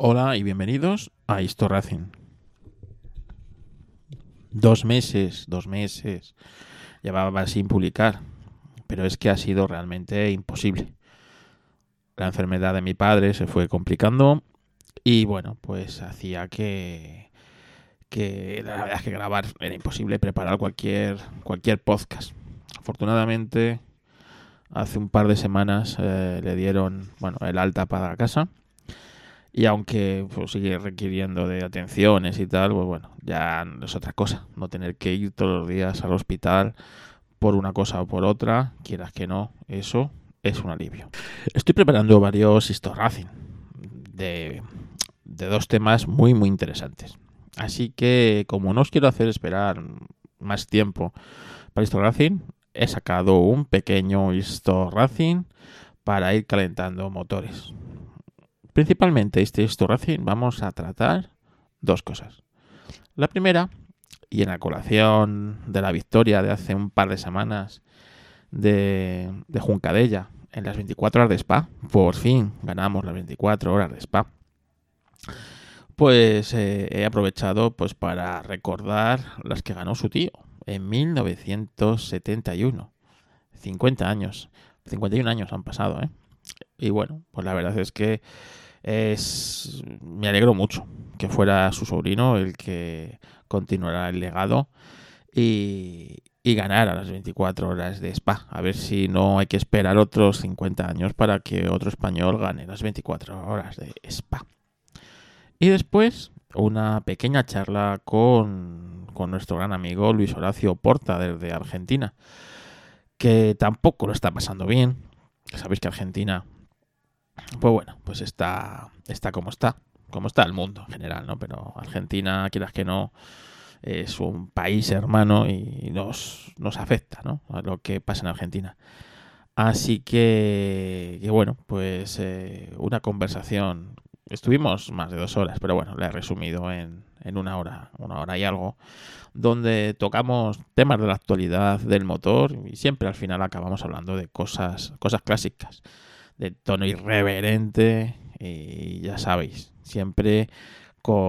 Hola y bienvenidos a Histo Racing. Dos meses, dos meses llevaba sin publicar, pero es que ha sido realmente imposible. La enfermedad de mi padre se fue complicando y bueno, pues hacía que, que la verdad es que grabar era imposible, preparar cualquier, cualquier podcast. Afortunadamente, hace un par de semanas eh, le dieron bueno, el alta para la casa y aunque pues, sigue requiriendo de atenciones y tal, pues bueno, ya es otra cosa. No tener que ir todos los días al hospital por una cosa o por otra, quieras que no, eso es un alivio. Estoy preparando varios Racing de, dos temas muy muy interesantes. Así que como no os quiero hacer esperar más tiempo para Racing, he sacado un pequeño Racing para ir calentando motores. Principalmente este Racing vamos a tratar dos cosas. La primera, y en la colación de la victoria de hace un par de semanas de, de Juncadella en las 24 horas de Spa, por fin ganamos las 24 horas de Spa, pues eh, he aprovechado pues para recordar las que ganó su tío en 1971. 50 años, 51 años han pasado, ¿eh? Y bueno, pues la verdad es que es, me alegro mucho que fuera su sobrino el que continuara el legado y, y ganara las 24 horas de Spa. A ver si no hay que esperar otros 50 años para que otro español gane las 24 horas de Spa. Y después una pequeña charla con, con nuestro gran amigo Luis Horacio Porta desde Argentina, que tampoco lo está pasando bien. Sabéis que Argentina pues bueno, pues está, está como está, como está el mundo en general, ¿no? Pero Argentina, quieras que no, es un país hermano y nos, nos afecta, ¿no? A lo que pasa en Argentina. Así que, bueno, pues eh, una conversación. Estuvimos más de dos horas, pero bueno, la he resumido en, en una hora, una hora y algo, donde tocamos temas de la actualidad del motor y siempre al final acabamos hablando de cosas, cosas clásicas de tono irreverente y ya sabéis, siempre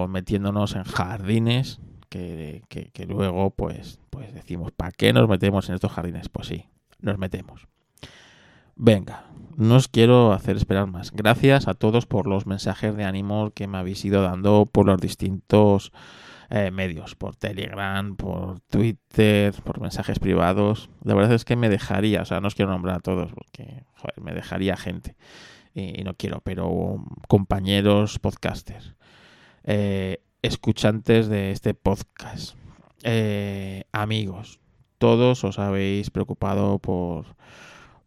metiéndonos en jardines que, que, luego pues, pues decimos, ¿para qué nos metemos en estos jardines? Pues sí, nos metemos. Venga, no os quiero hacer esperar más. Gracias a todos por los mensajes de ánimo que me habéis ido dando por los distintos eh, medios, por Telegram, por Twitter, por mensajes privados. La verdad es que me dejaría, o sea, no os quiero nombrar a todos porque me dejaría gente y, no quiero, pero compañeros podcasters, eh, escuchantes de este podcast, eh, amigos, todos os habéis preocupado por,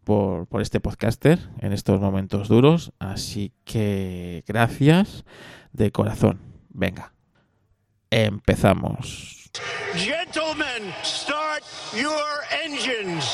por, por, este podcaster en estos momentos duros. Así que gracias de corazón. Venga, Empezamos. Gentlemen, start your engines.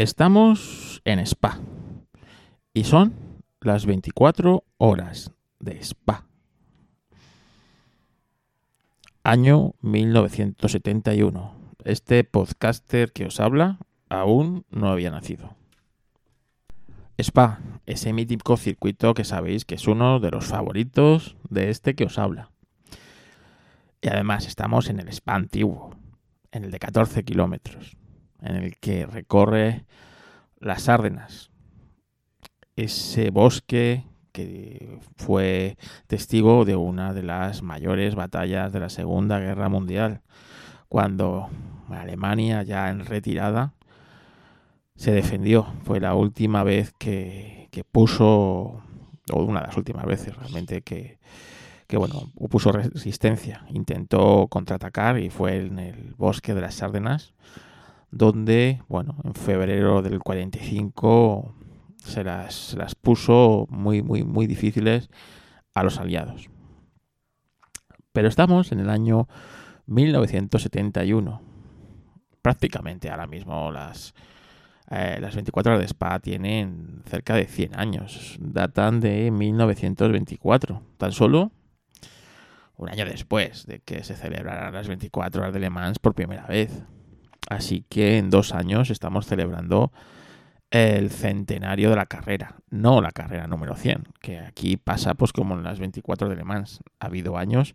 Estamos en Spa y son las 24 horas de Spa. Año 1971. Este podcaster que os habla aún no había nacido. Spa, ese mítico circuito que sabéis que es uno de los favoritos de este que os habla. Y además estamos en el Spa antiguo, en el de 14 kilómetros en el que recorre las Árdenas, ese bosque que fue testigo de una de las mayores batallas de la Segunda Guerra Mundial, cuando Alemania ya en retirada se defendió. Fue la última vez que, que puso, o una de las últimas veces realmente que, que bueno, puso resistencia. Intentó contraatacar y fue en el bosque de las Árdenas donde, bueno, en febrero del 45 se las, las puso muy, muy, muy difíciles a los aliados. Pero estamos en el año 1971. Prácticamente ahora mismo las, eh, las 24 horas de Spa tienen cerca de 100 años. Datan de 1924. Tan solo un año después de que se celebraran las 24 horas de Le Mans por primera vez. Así que en dos años estamos celebrando el centenario de la carrera, no la carrera número 100, que aquí pasa pues como en las 24 de Le Mans. Ha habido años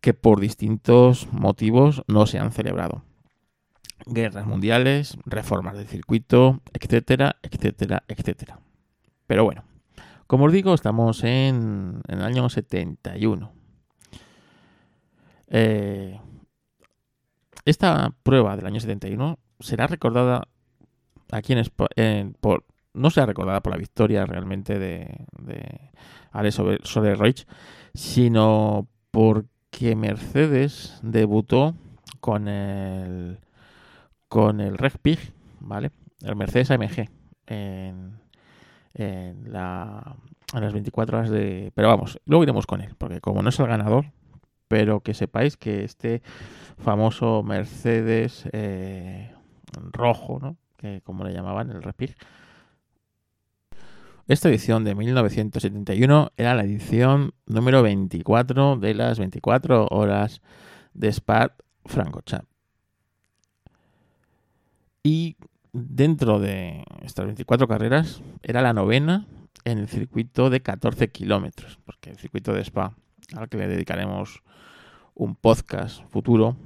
que por distintos motivos no se han celebrado. Guerras mundiales, reformas del circuito, etcétera, etcétera, etcétera. Pero bueno, como os digo, estamos en, en el año 71. Eh, esta prueba del año 71 será recordada aquí en, por no será recordada por la victoria realmente de, de Alex Soler sino porque Mercedes debutó con el con el Pig, ¿vale? El Mercedes AMG en, en, la, en las 24 horas de... Pero vamos, luego iremos con él, porque como no es el ganador, pero que sepáis que este famoso Mercedes eh, rojo, ¿no? que como le llamaban el Respig. Esta edición de 1971 era la edición número 24 de las 24 horas de Spa Francorchamps. Y dentro de estas 24 carreras era la novena en el circuito de 14 kilómetros, porque el circuito de Spa, al que le dedicaremos un podcast futuro,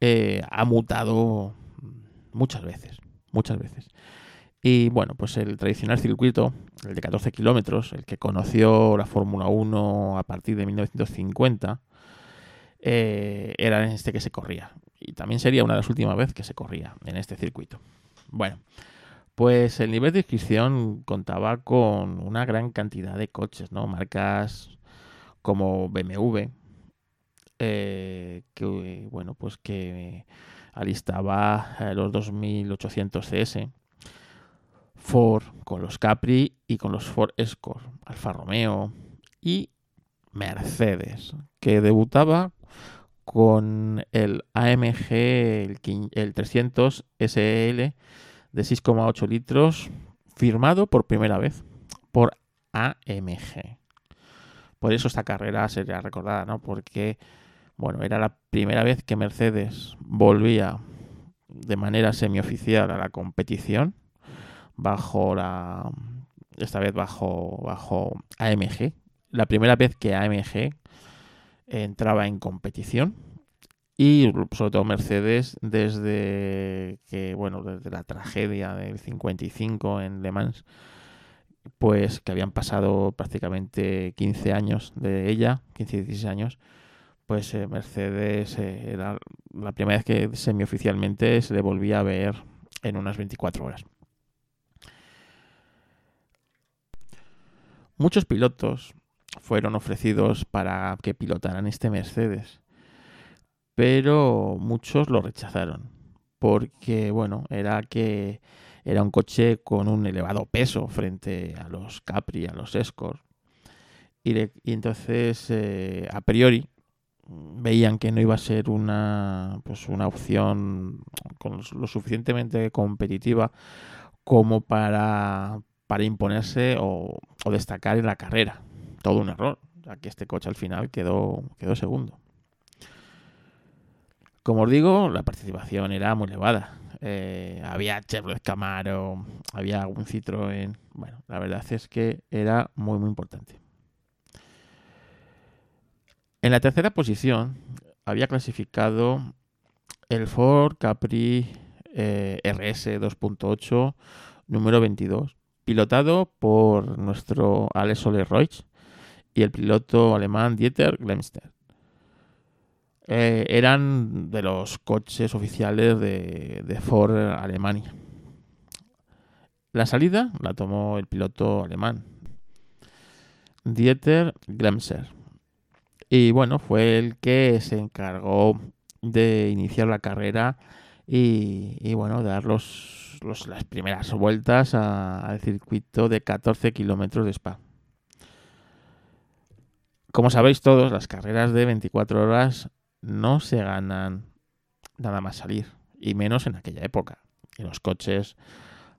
eh, ha mutado muchas veces, muchas veces. Y bueno, pues el tradicional circuito, el de 14 kilómetros, el que conoció la Fórmula 1 a partir de 1950, eh, era en este que se corría. Y también sería una de las últimas veces que se corría en este circuito. Bueno, pues el nivel de inscripción contaba con una gran cantidad de coches, ¿no? Marcas como BMW, eh, que bueno, pues que alistaba eh, los 2800 CS, Ford con los Capri y con los Ford Escort, Alfa Romeo y Mercedes, que debutaba con el AMG, el, el 300 SL de 6,8 litros, firmado por primera vez por AMG. Por eso esta carrera sería recordada, ¿no? Porque bueno, era la primera vez que Mercedes volvía de manera semioficial a la competición bajo la esta vez bajo bajo AMG, la primera vez que AMG entraba en competición y sobre todo Mercedes desde que bueno, desde la tragedia del 55 en Le Mans pues que habían pasado prácticamente 15 años de ella, 15 16 años pues eh, Mercedes eh, era la primera vez que semioficialmente se le volvía a ver en unas 24 horas. Muchos pilotos fueron ofrecidos para que pilotaran este Mercedes, pero muchos lo rechazaron porque bueno, era que era un coche con un elevado peso frente a los Capri, a los Escort. Y, entonces, eh, a priori, veían que no iba a ser una, pues una opción lo suficientemente competitiva como para, para imponerse o, o destacar en la carrera. Todo un error, ya que este coche al final quedó, quedó segundo. Como os digo, la participación era muy elevada. Eh, había Chevrolet Camaro, había algún Citroën. Bueno, la verdad es que era muy, muy importante. En la tercera posición había clasificado el Ford Capri eh, RS 2.8 número 22, pilotado por nuestro Alex Oleroy y el piloto alemán Dieter Glemster. Eh, eran de los coches oficiales de, de, Ford Alemania. La salida la tomó el piloto alemán, Dieter Glemser. Y bueno, fue el que se encargó de iniciar la carrera y, y bueno, dar los, las primeras vueltas al circuito de 14 kilómetros de Spa. Como sabéis todos, las carreras de 24 horas no se ganan nada más salir, y menos en aquella época. los coches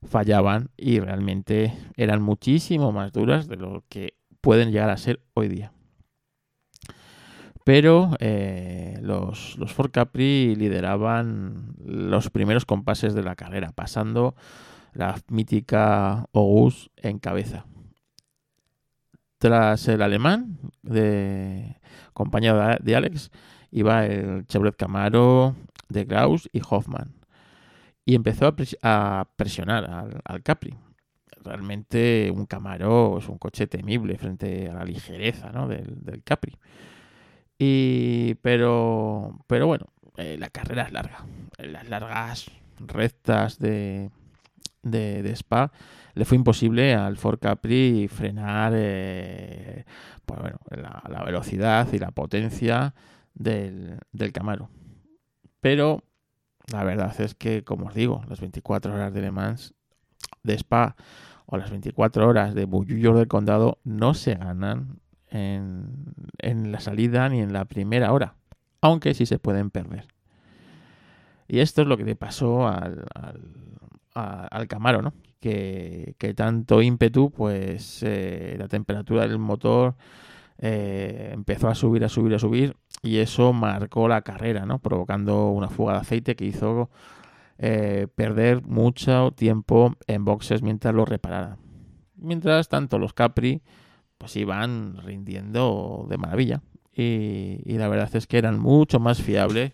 fallaban y realmente eran muchísimo más duras de lo que pueden llegar a ser hoy día. Pero eh, los, los Ford Capri lideraban los primeros compases de la carrera, pasando la mítica Ogus en cabeza. Tras el alemán, de, compañero de Alex, iba el Chevrolet Camaro de Graus y Hoffman. Y empezó a, presionar al, Capri. Realmente un Camaro es un coche temible frente a la ligereza del, Capri. Y, pero, pero bueno, eh, la carrera es larga. las largas rectas de, de, Spa le fue imposible al Ford Capri frenar eh, pues la, velocidad y la potencia del, Camaro. Pero la verdad es que, como os digo, las 24 horas de Le Mans de Spa o las 24 horas de Bullullo del Condado no se ganan en, la salida ni en la primera hora, aunque sí se pueden perder. Y esto es lo que le pasó al, al, Camaro, ¿no? Que, que, tanto ímpetu, pues eh, la temperatura del motor eh, empezó a subir, a subir, a subir y eso marcó la carrera, ¿no? Provocando una fuga de aceite que hizo eh, perder mucho tiempo en boxes mientras lo repararan. Mientras tanto, los Capri pues iban rindiendo de maravilla. Y, y, la verdad es que eran mucho más fiables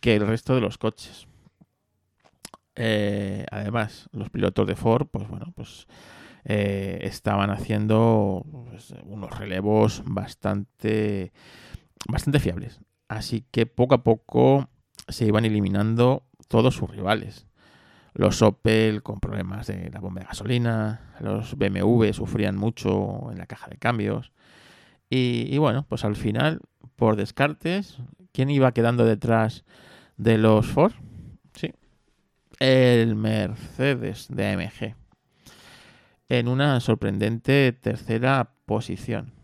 que el resto de los coches. Eh, además, los pilotos de Ford, pues bueno, pues eh, estaban haciendo pues, unos relevos bastante bastante fiables. Así que poco a poco se iban eliminando todos sus rivales. Los Opel con problemas de la bomba de gasolina, los BMW sufrían mucho en la caja de cambios. Y, bueno, pues al final, por descartes, ¿quién iba quedando detrás de los Ford? Sí, el Mercedes de AMG. En una sorprendente tercera posición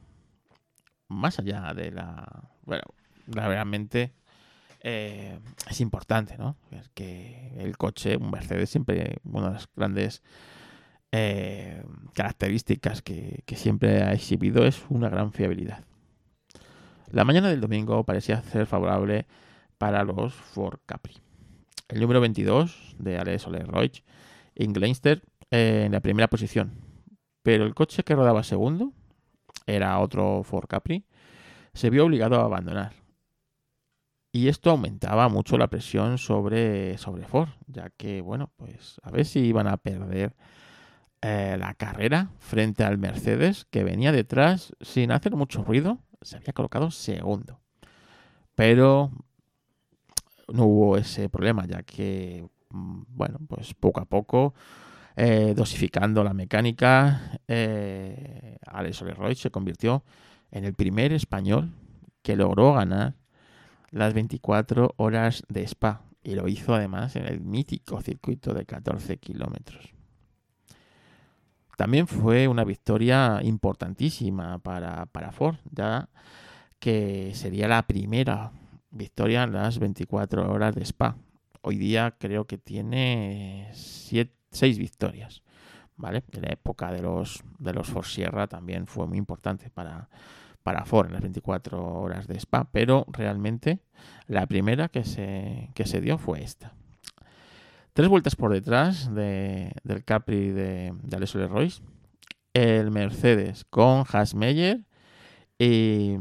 más allá de la... Bueno, realmente eh, es importante, ¿no? Que el coche, un Mercedes, siempre una de las grandes eh, características que, siempre ha exhibido es una gran fiabilidad. La mañana del domingo parecía ser favorable para los Ford Capri. El número 22 de Alex Oleroy, Ingleinster, eh, en la primera posición. Pero el coche que rodaba segundo, era otro Ford Capri, se vio obligado a abandonar. Y esto aumentaba mucho la presión sobre, sobre Ford, ya que, bueno, pues a ver si iban a perder eh, la carrera frente al Mercedes, que venía detrás sin hacer mucho ruido, se había colocado segundo. Pero no hubo ese problema, ya que, mm, bueno, pues poco a poco eh, dosificando la mecánica, eh, Alex Leroy se convirtió en el primer español que logró ganar las 24 horas de Spa y lo hizo además en el mítico circuito de 14 kilómetros. También fue una victoria importantísima para, para Ford, ya que sería la primera victoria en las 24 horas de Spa. Hoy día creo que tiene 7 seis victorias. ¿Vale? En la época de los, de los Ford Sierra también fue muy importante para, para Ford en las 24 horas de Spa, pero realmente la primera que se, que se dio fue esta. Tres vueltas por detrás de, del Capri de, de Alessio Royce, el Mercedes con Meyer y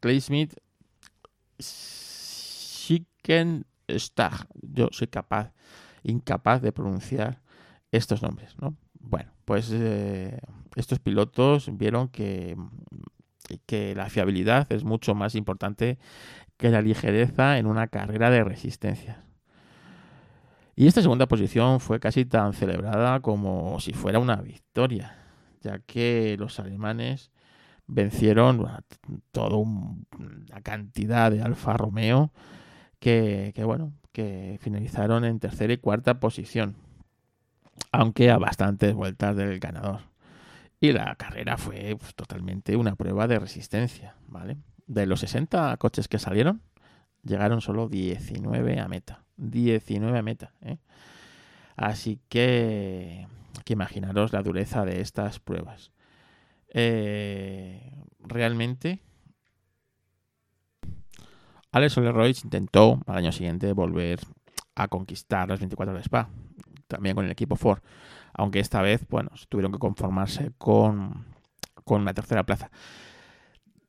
Clay Smith Schickenstag. Yo soy capaz, incapaz de pronunciar estos nombres, ¿no? Bueno, pues eh, estos pilotos vieron que, que la fiabilidad es mucho más importante que la ligereza en una carrera de resistencia. Y esta segunda posición fue casi tan celebrada como si fuera una victoria, ya que los alemanes vencieron toda una cantidad de Alfa Romeo que, bueno, que finalizaron en tercera y cuarta posición, aunque a bastantes vueltas del ganador. Y la carrera fue totalmente una prueba de resistencia, ¿vale? De los 60 coches que salieron, llegaron solo 19 a meta. 19 a meta, ¿eh? Así que, que imaginaros la dureza de estas pruebas. Eh, realmente, Alex Leroy intentó al año siguiente volver a conquistar las 24 de Spa, también con el equipo Ford, aunque esta vez, bueno, tuvieron que conformarse con, con una tercera plaza.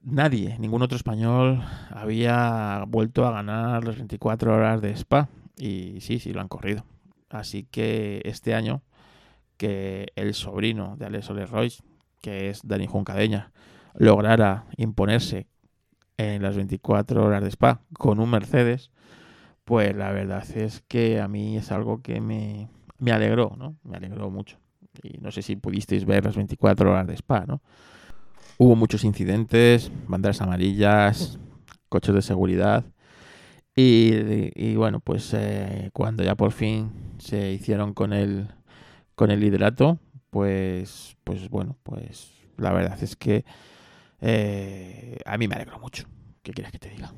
Nadie, ningún otro español había vuelto a ganar las 24 horas de Spa y sí, sí, lo han corrido. Así que este año que el sobrino de Alex Leroy que es Dani Juncadeña, lograra imponerse en las 24 horas de Spa con un Mercedes, pues la verdad es que a mí es algo que me, me alegró, ¿no? Me alegró mucho. Y no sé si pudisteis ver las 24 horas de Spa, ¿no? Hubo muchos incidentes, banderas amarillas, coches de seguridad. Y, bueno, pues eh, cuando ya por fin se hicieron con el, con el liderato, pues, pues bueno, pues la verdad es que eh, a mí me alegro mucho. ¿Qué quieres que te diga?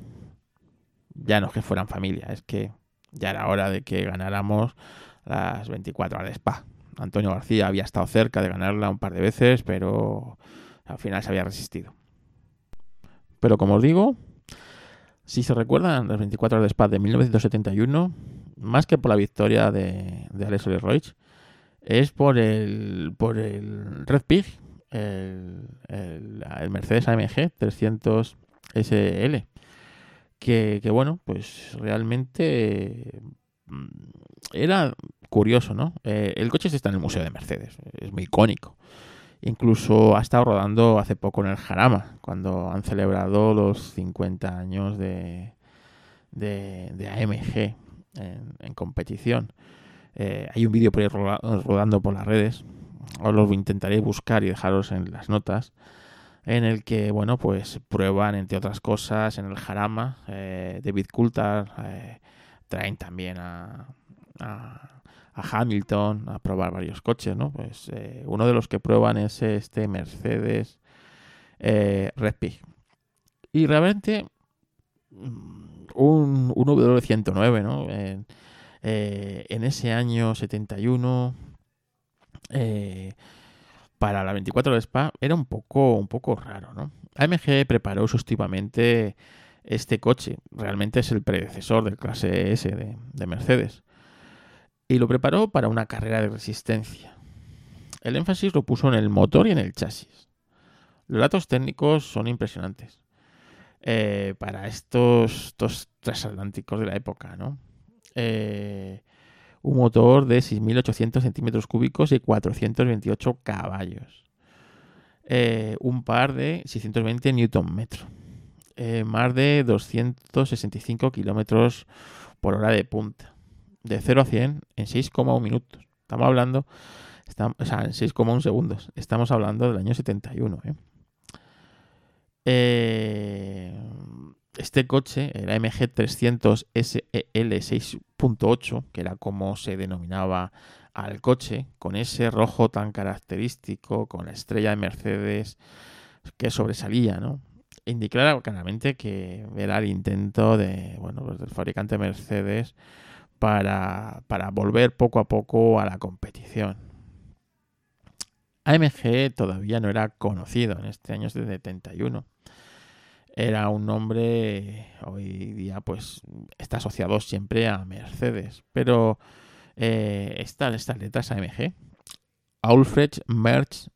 Ya no es que fueran familia, es que ya era hora de que ganáramos las 24 horas de Spa. Antonio García había estado cerca de ganarla un par de veces, pero al final se había resistido. Pero como os digo, si se recuerdan las 24 horas de Spa de 1971, más que por la victoria de, de Alex es por el, por el Red Pig, el, Mercedes AMG 300 SL. Que, que, bueno, pues realmente era curioso, ¿no? Eh, el coche está en el Museo de Mercedes, es muy icónico. Incluso ha estado rodando hace poco en el Jarama, cuando han celebrado los 50 años de, de, de AMG en, competición. Eh, hay un vídeo por ahí rodando por las redes, os lo intentaré buscar y dejaros en las notas, en el que, bueno, pues prueban, entre otras cosas, en el Jarama, eh, David Coulthard, traen también a, a, Hamilton a probar varios coches, ¿no? Pues uno de los que prueban es este Mercedes Red Pig. Y realmente mm, un, un W109, ¿no? Eh, en ese año 71, eh, para la 24 de Spa, era un poco, un poco raro, ¿no? AMG preparó exhaustivamente este coche. Realmente es el predecesor del clase S de, de Mercedes. Y lo preparó para una carrera de resistencia. El énfasis lo puso en el motor y en el chasis. Los datos técnicos son impresionantes. Eh, para estos, estos transatlánticos de la época, ¿no? Eh, un motor de 6.800 centímetros cúbicos y 428 caballos. Eh, un par de 620 newton metro. Eh, más de 265 kilómetros por hora de punta. De 0 a 100 en 6,1 minutos. Estamos hablando, estamos, o en 6,1 segundos. Estamos hablando del año 71. ¿eh? eh este coche, el AMG 300 SEL 6.8, que era como se denominaba al coche, con ese rojo tan característico, con la estrella de Mercedes que sobresalía, ¿no? Indicaba claramente que era el intento de, bueno, pues del fabricante Mercedes para, para volver poco a poco a la competición. AMG todavía no era conocido en este año de 71. Era un nombre, hoy día pues está asociado siempre a Mercedes, pero eh, están estas letras AMG, Alfred, Merch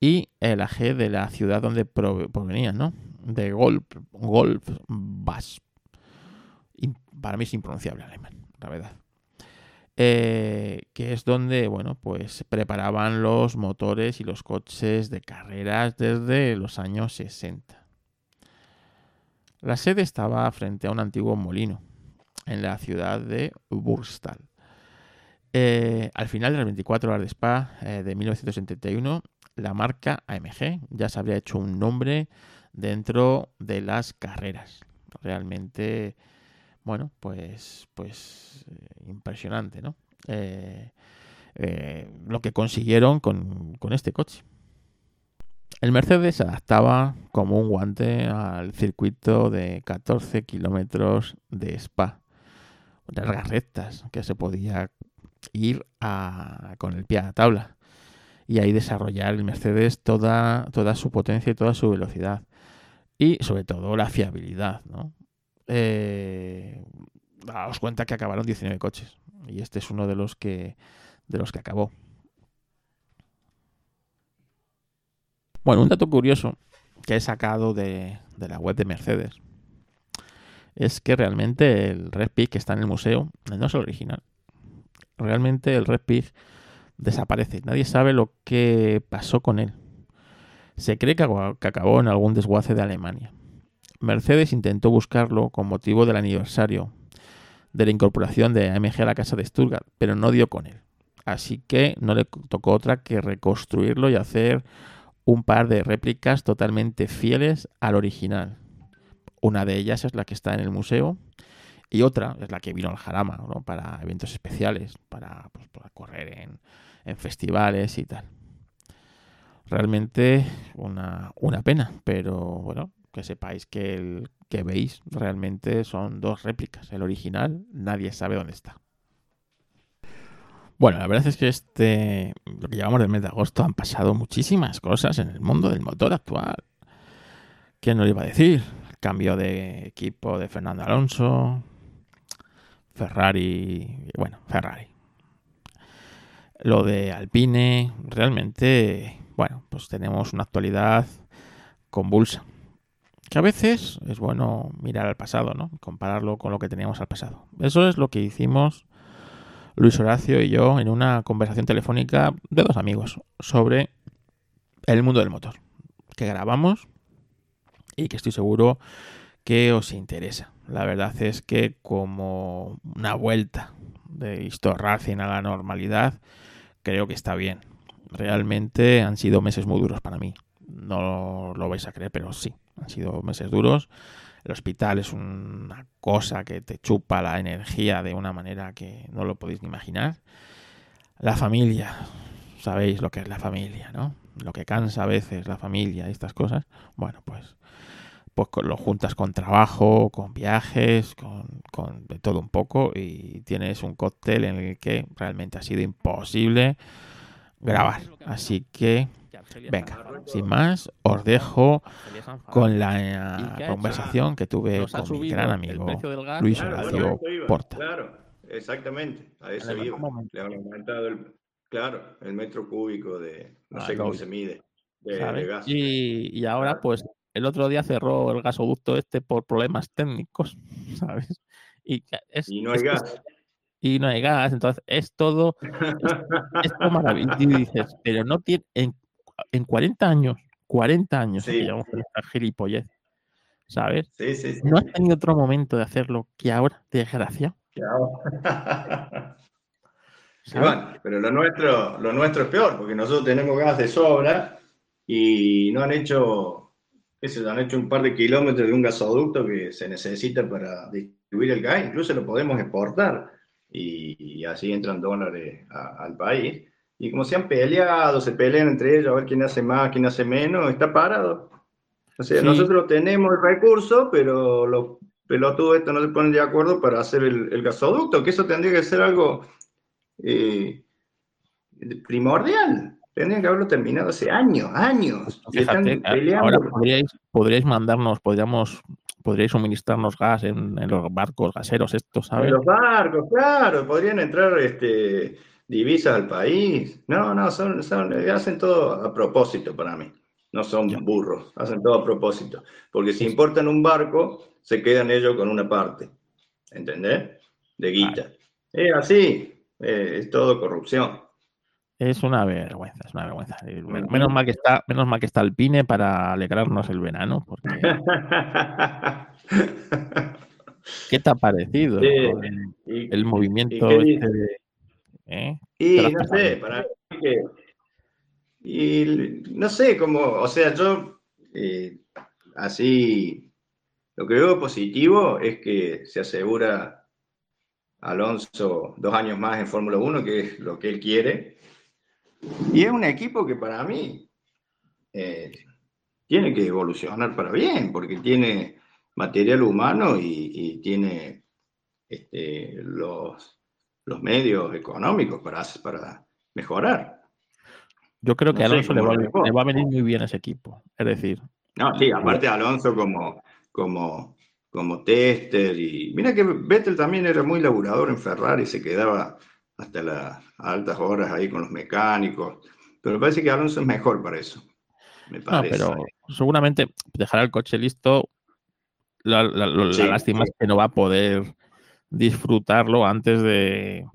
y el AG de la ciudad donde provenían, ¿no? De Golf, Golf Bass. Para mí es impronunciable alemán, la verdad. Eh, que es donde, bueno, pues preparaban los motores y los coches de carreras desde los años 60. La sede estaba frente a un antiguo molino en la ciudad de Burstal. Eh, al final de las 24 horas de Spa eh, de 1971, la marca AMG ya se había hecho un nombre dentro de las carreras. Realmente bueno, pues, pues eh, impresionante, ¿no? Eh, eh, lo que consiguieron con, este coche. El Mercedes se adaptaba como un guante al circuito de 14 kilómetros de Spa. Largas rectas que se podía ir con el pie a la tabla y ahí desarrollar el Mercedes toda, toda su potencia y toda su velocidad. Y sobre todo la fiabilidad, ¿no? eh, daos cuenta que acabaron 19 coches. Y este es uno de los que, de los que acabó. Bueno, un dato curioso que he sacado de, la web de Mercedes es que realmente el Red Pig que está en el museo no es el original. Realmente el Red Pig desaparece. Nadie sabe lo que pasó con él. Se cree que acabó en algún desguace de Alemania. Mercedes intentó buscarlo con motivo del aniversario de la incorporación de AMG a la casa de Stuttgart, pero no dio con él. Así que no le tocó otra que reconstruirlo y hacer un par de réplicas totalmente fieles al original. Una de ellas es la que está en el museo y otra es la que vino al Jarama para eventos especiales, para, pues, correr en, festivales y tal. Realmente una, una pena, pero bueno, que sepáis que el que veis realmente son dos réplicas. El original nadie sabe dónde está. Bueno, la verdad es que este, lo que llevamos del mes de agosto han pasado muchísimas cosas en el mundo del motor actual. ¿Quién nos iba a decir? El cambio de equipo de Fernando Alonso, Ferrari, bueno, Ferrari. Lo de Alpine, realmente, bueno, pues tenemos una actualidad convulsa que a veces es bueno mirar al pasado, ¿no? Compararlo con lo que teníamos al pasado. Eso es lo que hicimos Luis Horacio y yo en una conversación telefónica de dos amigos sobre el mundo del motor, que grabamos y que estoy seguro que os interesa. La verdad es que como una vuelta de Histor Racing a la normalidad, creo que está bien. Realmente han sido meses muy duros para mí. No lo vais a creer, pero sí, han sido meses duros. El hospital es una cosa que te chupa la energía de una manera que no lo podéis ni imaginar. La familia, sabéis lo que es la familia, ¿no? Lo que cansa a veces la familia y estas cosas. Bueno, pues, pues lo juntas con trabajo, con viajes, con, con todo un poco y tienes un cóctel en el que realmente ha sido imposible grabar. Así que Venga, sin más, os dejo con la eh, conversación que tuve con mi gran amigo Luis Horacio Porta. Claro, exactamente, a eso iba. Le han aumentado el, claro, el metro cúbico de, no sé cómo se mide, de, gas. Y, y ahora, pues, el otro día cerró el gasoducto este por problemas técnicos, ¿sabes? Y, es, y no hay gas y no hay gas, entonces es todo, es, todo maravilloso. Y dices, pero no tiene, en, en 40 años, 40 años, que llevamos esta gilipollez, ¿sabes? Sí, sí, ¿No has tenido otro momento de hacerlo que ahora, desgracia? pero lo nuestro, lo nuestro es peor, porque nosotros tenemos gas de sobra y no han hecho, qué sé, han hecho un par de kilómetros de un gasoducto que se necesita para distribuir el gas, incluso lo podemos exportar y, así entran dólares al país. Y como se han peleado, se pelean entre ellos a ver quién hace más, quién hace menos, está parado. O sea, nosotros tenemos el recurso, pero lo pelotudos estos no se ponen de acuerdo para hacer el, el gasoducto, que eso tendría que ser algo eh, primordial. Tendrían que haberlo terminado hace años, años. Y están Fíjate, peleando. ahora podríais, podríais mandarnos, podríamos, podríais suministrarnos gas en, en los barcos gaseros estos, En ¿sabes? los barcos, claro, podrían entrar este, divisas al país. No, no, son, son- hacen todo a propósito para mí. No son Ya. burros, hacen todo a propósito. Porque si importan un barco, se quedan ellos con una parte. ¿Entendés? De guita. Es así, eh, es todo corrupción. Es una vergüenza, es una vergüenza. Menos mal que está, menos mal que está el Pine para alegrarnos el verano, porque ¿qué te ha parecido Sí. el, Y- movimiento este de- ¿eh? Y no sé, para mí que. Y no sé, como, o sea, yo eh, así. Lo que veo positivo es que se asegura Alonso dos años más en Fórmula 1, que es lo que él quiere. Y es un equipo que para mí eh, tiene que evolucionar para bien, porque tiene material humano y, y tiene este, los, los medios económicos para, para mejorar. Yo creo que No a Alonso va, le va a venir muy bien ese equipo. Es decir, No, sí, aparte Alonso como, como, como tester y mira que Vettel también era muy laburador en Ferrari, se quedaba hasta las altas horas ahí con los mecánicos, pero me parece que Alonso es mejor para eso, me no, parece. pero seguramente dejará el coche listo. La, la- la- la Sí, lástima sí. es que no va a poder disfrutarlo antes de,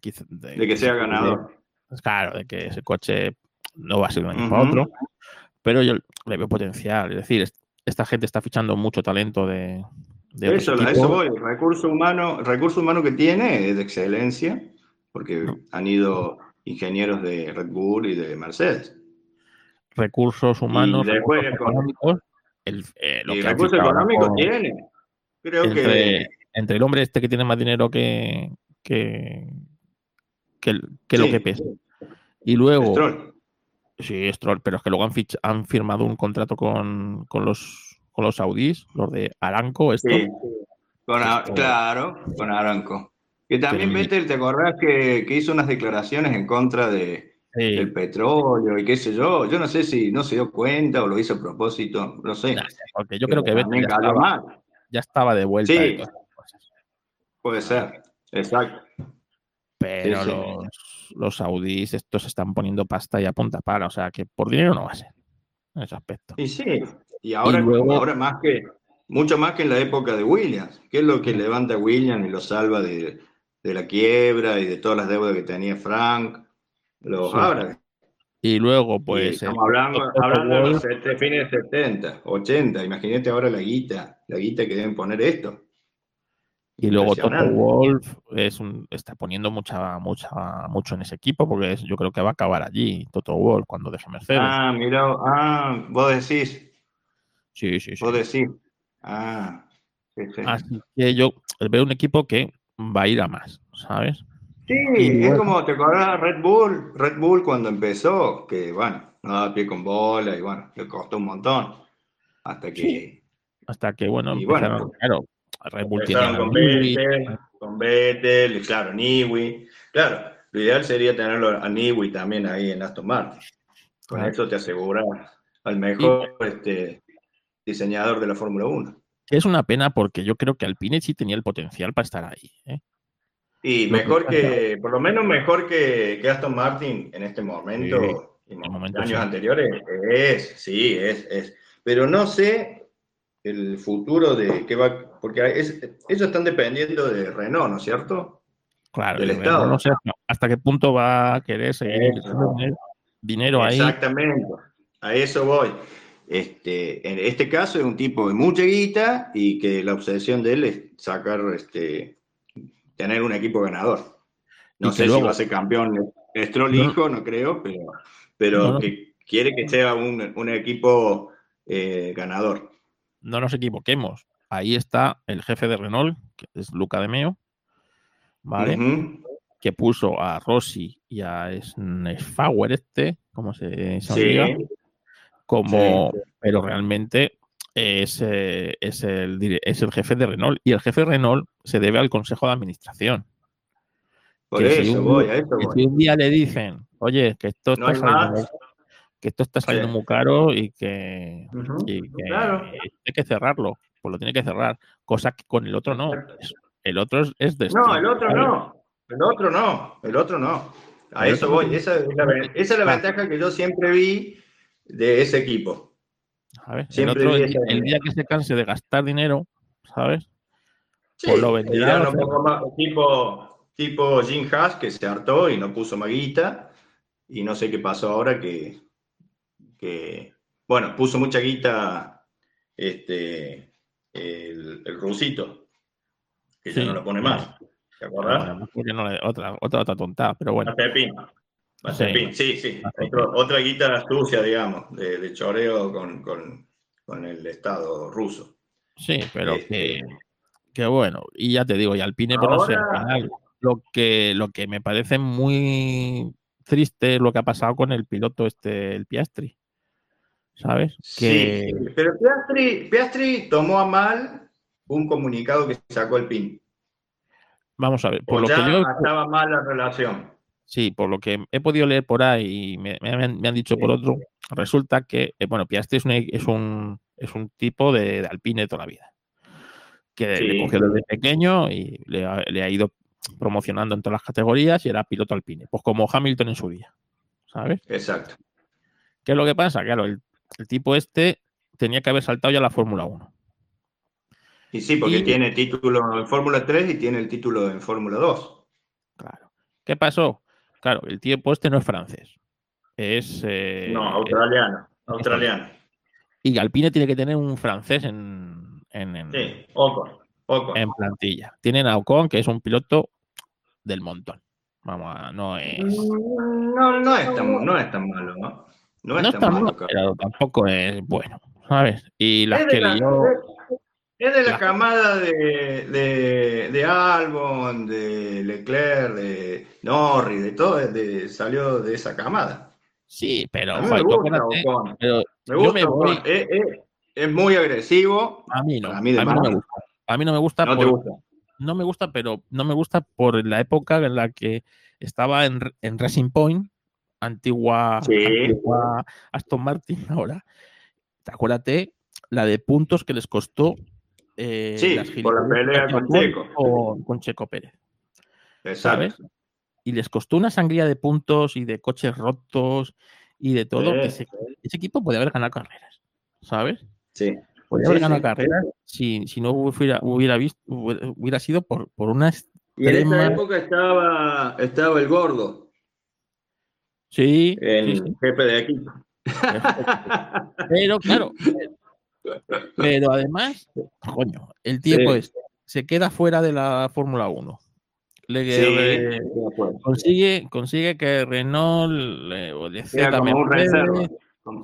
quizá- de que sea ganador. Pues Claro, de que ese coche no va a ser de un año para Ujú. otro, pero yo le veo potencial. Es decir, es- esta gente está fichando mucho talento de, de Eso, a eso voy. El recurso humano, el recurso humano que tiene es de excelencia, porque han ido ingenieros de Red Bull y de Mercedes. recursos humanos, después recursos con- económicos. El, eh, lo y que han recurso fichado económico con- tiene. Creo entre, que entre el hombre este que tiene más dinero que, que, lo que pesa. Y luego, Stroll. sí, Stroll, pero es que luego han, fich- han firmado un contrato con, con los con los saudíes, los de Aranco, esto. Sí, con Esto- claro, con Aranco. Que también Vettel, ¿te acordás que, que hizo unas declaraciones en contra de, Sí, del petróleo y qué sé yo? Yo no sé si no se dio cuenta o lo hizo a propósito, no sé. porque yo creo que Vettel ya estaba, mal. ya estaba de vuelta Sí. Puede ser, exacto. Pero sí. los, los saudíes estos están poniendo pasta y a punta para, o sea que por dinero no va a ser en ese aspecto. Y sí, y ahora, luego- ahora más que, mucho más que en la época de Williams, que es lo que levanta a Williams y lo salva de, de la quiebra y de todas las deudas que tenía Frank. Los Sí. ahora, Y luego, y pues. estamos el- hablando, hablando de los set- fines de 70, 80, imagínate ahora la guita, la guita que deben poner esto. y luego Toto Impresionante. Wolf es un, está poniendo mucha, mucha, mucho en ese equipo porque es- yo creo que va a acabar allí, Toto Wolf, cuando deje Mercedes. Ah, mira, ah, vos decís, sí, sí, sí. vos decís. Ah, sí, sí. Así que yo veo un equipo que va a ir a más, ¿sabes? Sí, Y es bueno. como, ¿te acordás Red Bull? Red Bull cuando empezó, que bueno, no daba pie con bola y bueno, le costó un montón. Hasta que Hasta que, bueno, Y bueno, claro, Red Bull empezaron tiene a con Vettel, con Vettel, y claro, Niwi. Claro, lo ideal sería tenerlo a Niwi también ahí en Aston Martin. Con Claro. eso te asegura al mejor este, diseñador de la Fórmula 1. Que es una pena porque yo creo que Alpine sí tenía el potencial para estar ahí. ¿eh? Y mejor que por lo menos mejor que, que Aston Martin en este momento, y en momento años sí. anteriores, es, sí, es, es. Pero no sé el futuro de qué va, porque es- ellos están dependiendo de Renault, ¿no es cierto? Claro, Del Estado. no sé hasta- qué punto va a querer seguir dinero ahí. Exactamente, a eso voy. Este, en este caso es un tipo de mucha guita y que la obsesión de él es sacar, este, tener un equipo ganador. No sé si va a ser campeón Stroll No. hijo, no creo, pero, pero No, no. que quiere que sea un, un equipo eh, ganador. No nos equivoquemos. Ahí está el jefe de Renault, que es Luca de Meo. Que puso a Rossi y a Schneffauer este, como se, se Sí, como, pero realmente es, eh, es, el, es el jefe de Renault y el jefe de Renault se debe al consejo de administración. Por que si eso un- voy, a eso Que voy. si un día le dicen, oye, que esto No está saliendo, que esto está saliendo muy caro y que, Ujú, y que Claro. hay que cerrarlo, pues lo tiene que cerrar, cosa que con el otro no. El otro es, es de No, el otro ¿sabes? no. El otro no. El otro no. A El eso voy. Esa es la, ve- esa es la ventaja que yo siempre vi de ese equipo. Siempre otro, el, el día que se canse de gastar dinero, ¿sabes? Sí, Pues lo venderá, más tipo, tipo Jim Haas que se hartó y no puso maguita. Y no sé qué pasó ahora que, que bueno, puso mucha guita este, el, el rusito, que ya no lo pone más. ¿Te acordás? bueno, porque no le- otra, otra, otra tontada, pero bueno. Mazepin. Mazepin, sí, sí. Otro- otra guita sucia, digamos, de, de choreo con, con- con el Estado ruso. Sí, pero Este, que, que bueno, y ya te digo, y Alpine, pues no sé, Ahora- lo que, lo que me parece muy triste es lo que ha pasado con el piloto este, el Piastri, ¿sabes? Que, Sí, pero Piastri, Piastri tomó a mal un comunicado que sacó el PIN. vamos a ver, por O lo ya que yo, estaba mal la relación. Sí, por lo que he podido leer por ahí y me, me han, me han dicho por otro, resulta que, eh, bueno, Piastri es un, es un, es un tipo de, de Alpine de toda la vida, que Sí. le cogió desde pequeño y le ha, le ha ido promocionando en todas las categorías y era piloto Alpine, pues como Hamilton en su día, ¿sabes? Exacto. ¿Qué es lo que pasa? Claro, el, el tipo este tenía que haber saltado ya a la Fórmula 1. Y sí, porque Y- tiene título en Fórmula 3 y tiene el título en Fórmula 2. Claro. ¿Qué pasó? Claro, el tipo este no es francés. Es. eh, no, australiano. Australiano. y Alpine tiene que tener un francés en, en, en- Sí, Ocon. Ocon. en plantilla. Tienen a Ocon, que es un piloto del montón. Vamos a. No es. No, no es tan, no es tan malo, ¿no? No es No tan malo. pero tampoco es bueno. ¿Sabes? Y las Es que la, lió- es de la camada de, de, de Albon, de Leclerc, de Norris, de todo, de- salió de esa camada. Sí, pero. A mí me gusta acuérdate, Ocon. pero Me yo gusta me voy. Ocon. Es, es- es muy agresivo. A mí no. A mí mí, de no me gusta. A mí no me gusta. No te gusta. no me gusta, pero no me gusta por la época en la que estaba en, en Racing Point, antigua, Sí. antigua Aston Martin ahora. Acuérdate la de puntos que les costó. Eh, Sí, las por la pelea con Checo. Con, con Checo Pérez. Exacto. ¿sabes? Y les costó una sangría de puntos y de coches rotos y de todo. Sí. ese, ese equipo podía haber ganado carreras, ¿sabes? Sí. Podía Sí, haber ganado carreras si, si no hubiera, hubiera, visto, hubiera sido por, por una Y en esa época estaba, estaba el gordo, Sí, sí. jefe de equipo. Pero claro, pero además, coño, el tiempo Sí. es, se queda fuera de la Fórmula 1. Le, Sí, le- consigue, consigue que Renault le, le ceda un Mercedes.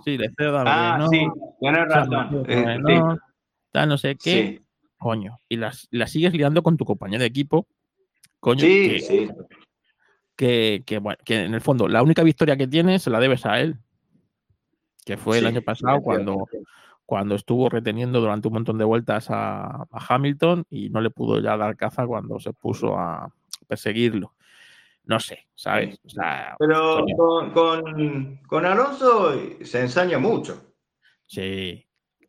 Sí, le ceda a Ah, Renault, sí, tienes razón. Eh, Renault, tal, no sé sí, qué, sí, coño. Y las, las sigues liando con tu compañero de equipo, coño, sí, que, sí. que, que, bueno, que en el fondo la única victoria que tienes se la debes a él, que fue el Sí, año sí, pasado cuando. Cuando estuvo reteniendo durante un montón de vueltas a, a Hamilton y no le pudo ya dar caza cuando se puso a perseguirlo. No sé, ¿sabes? O sea, Pero con, con, con Alonso se ensaña mucho. sí.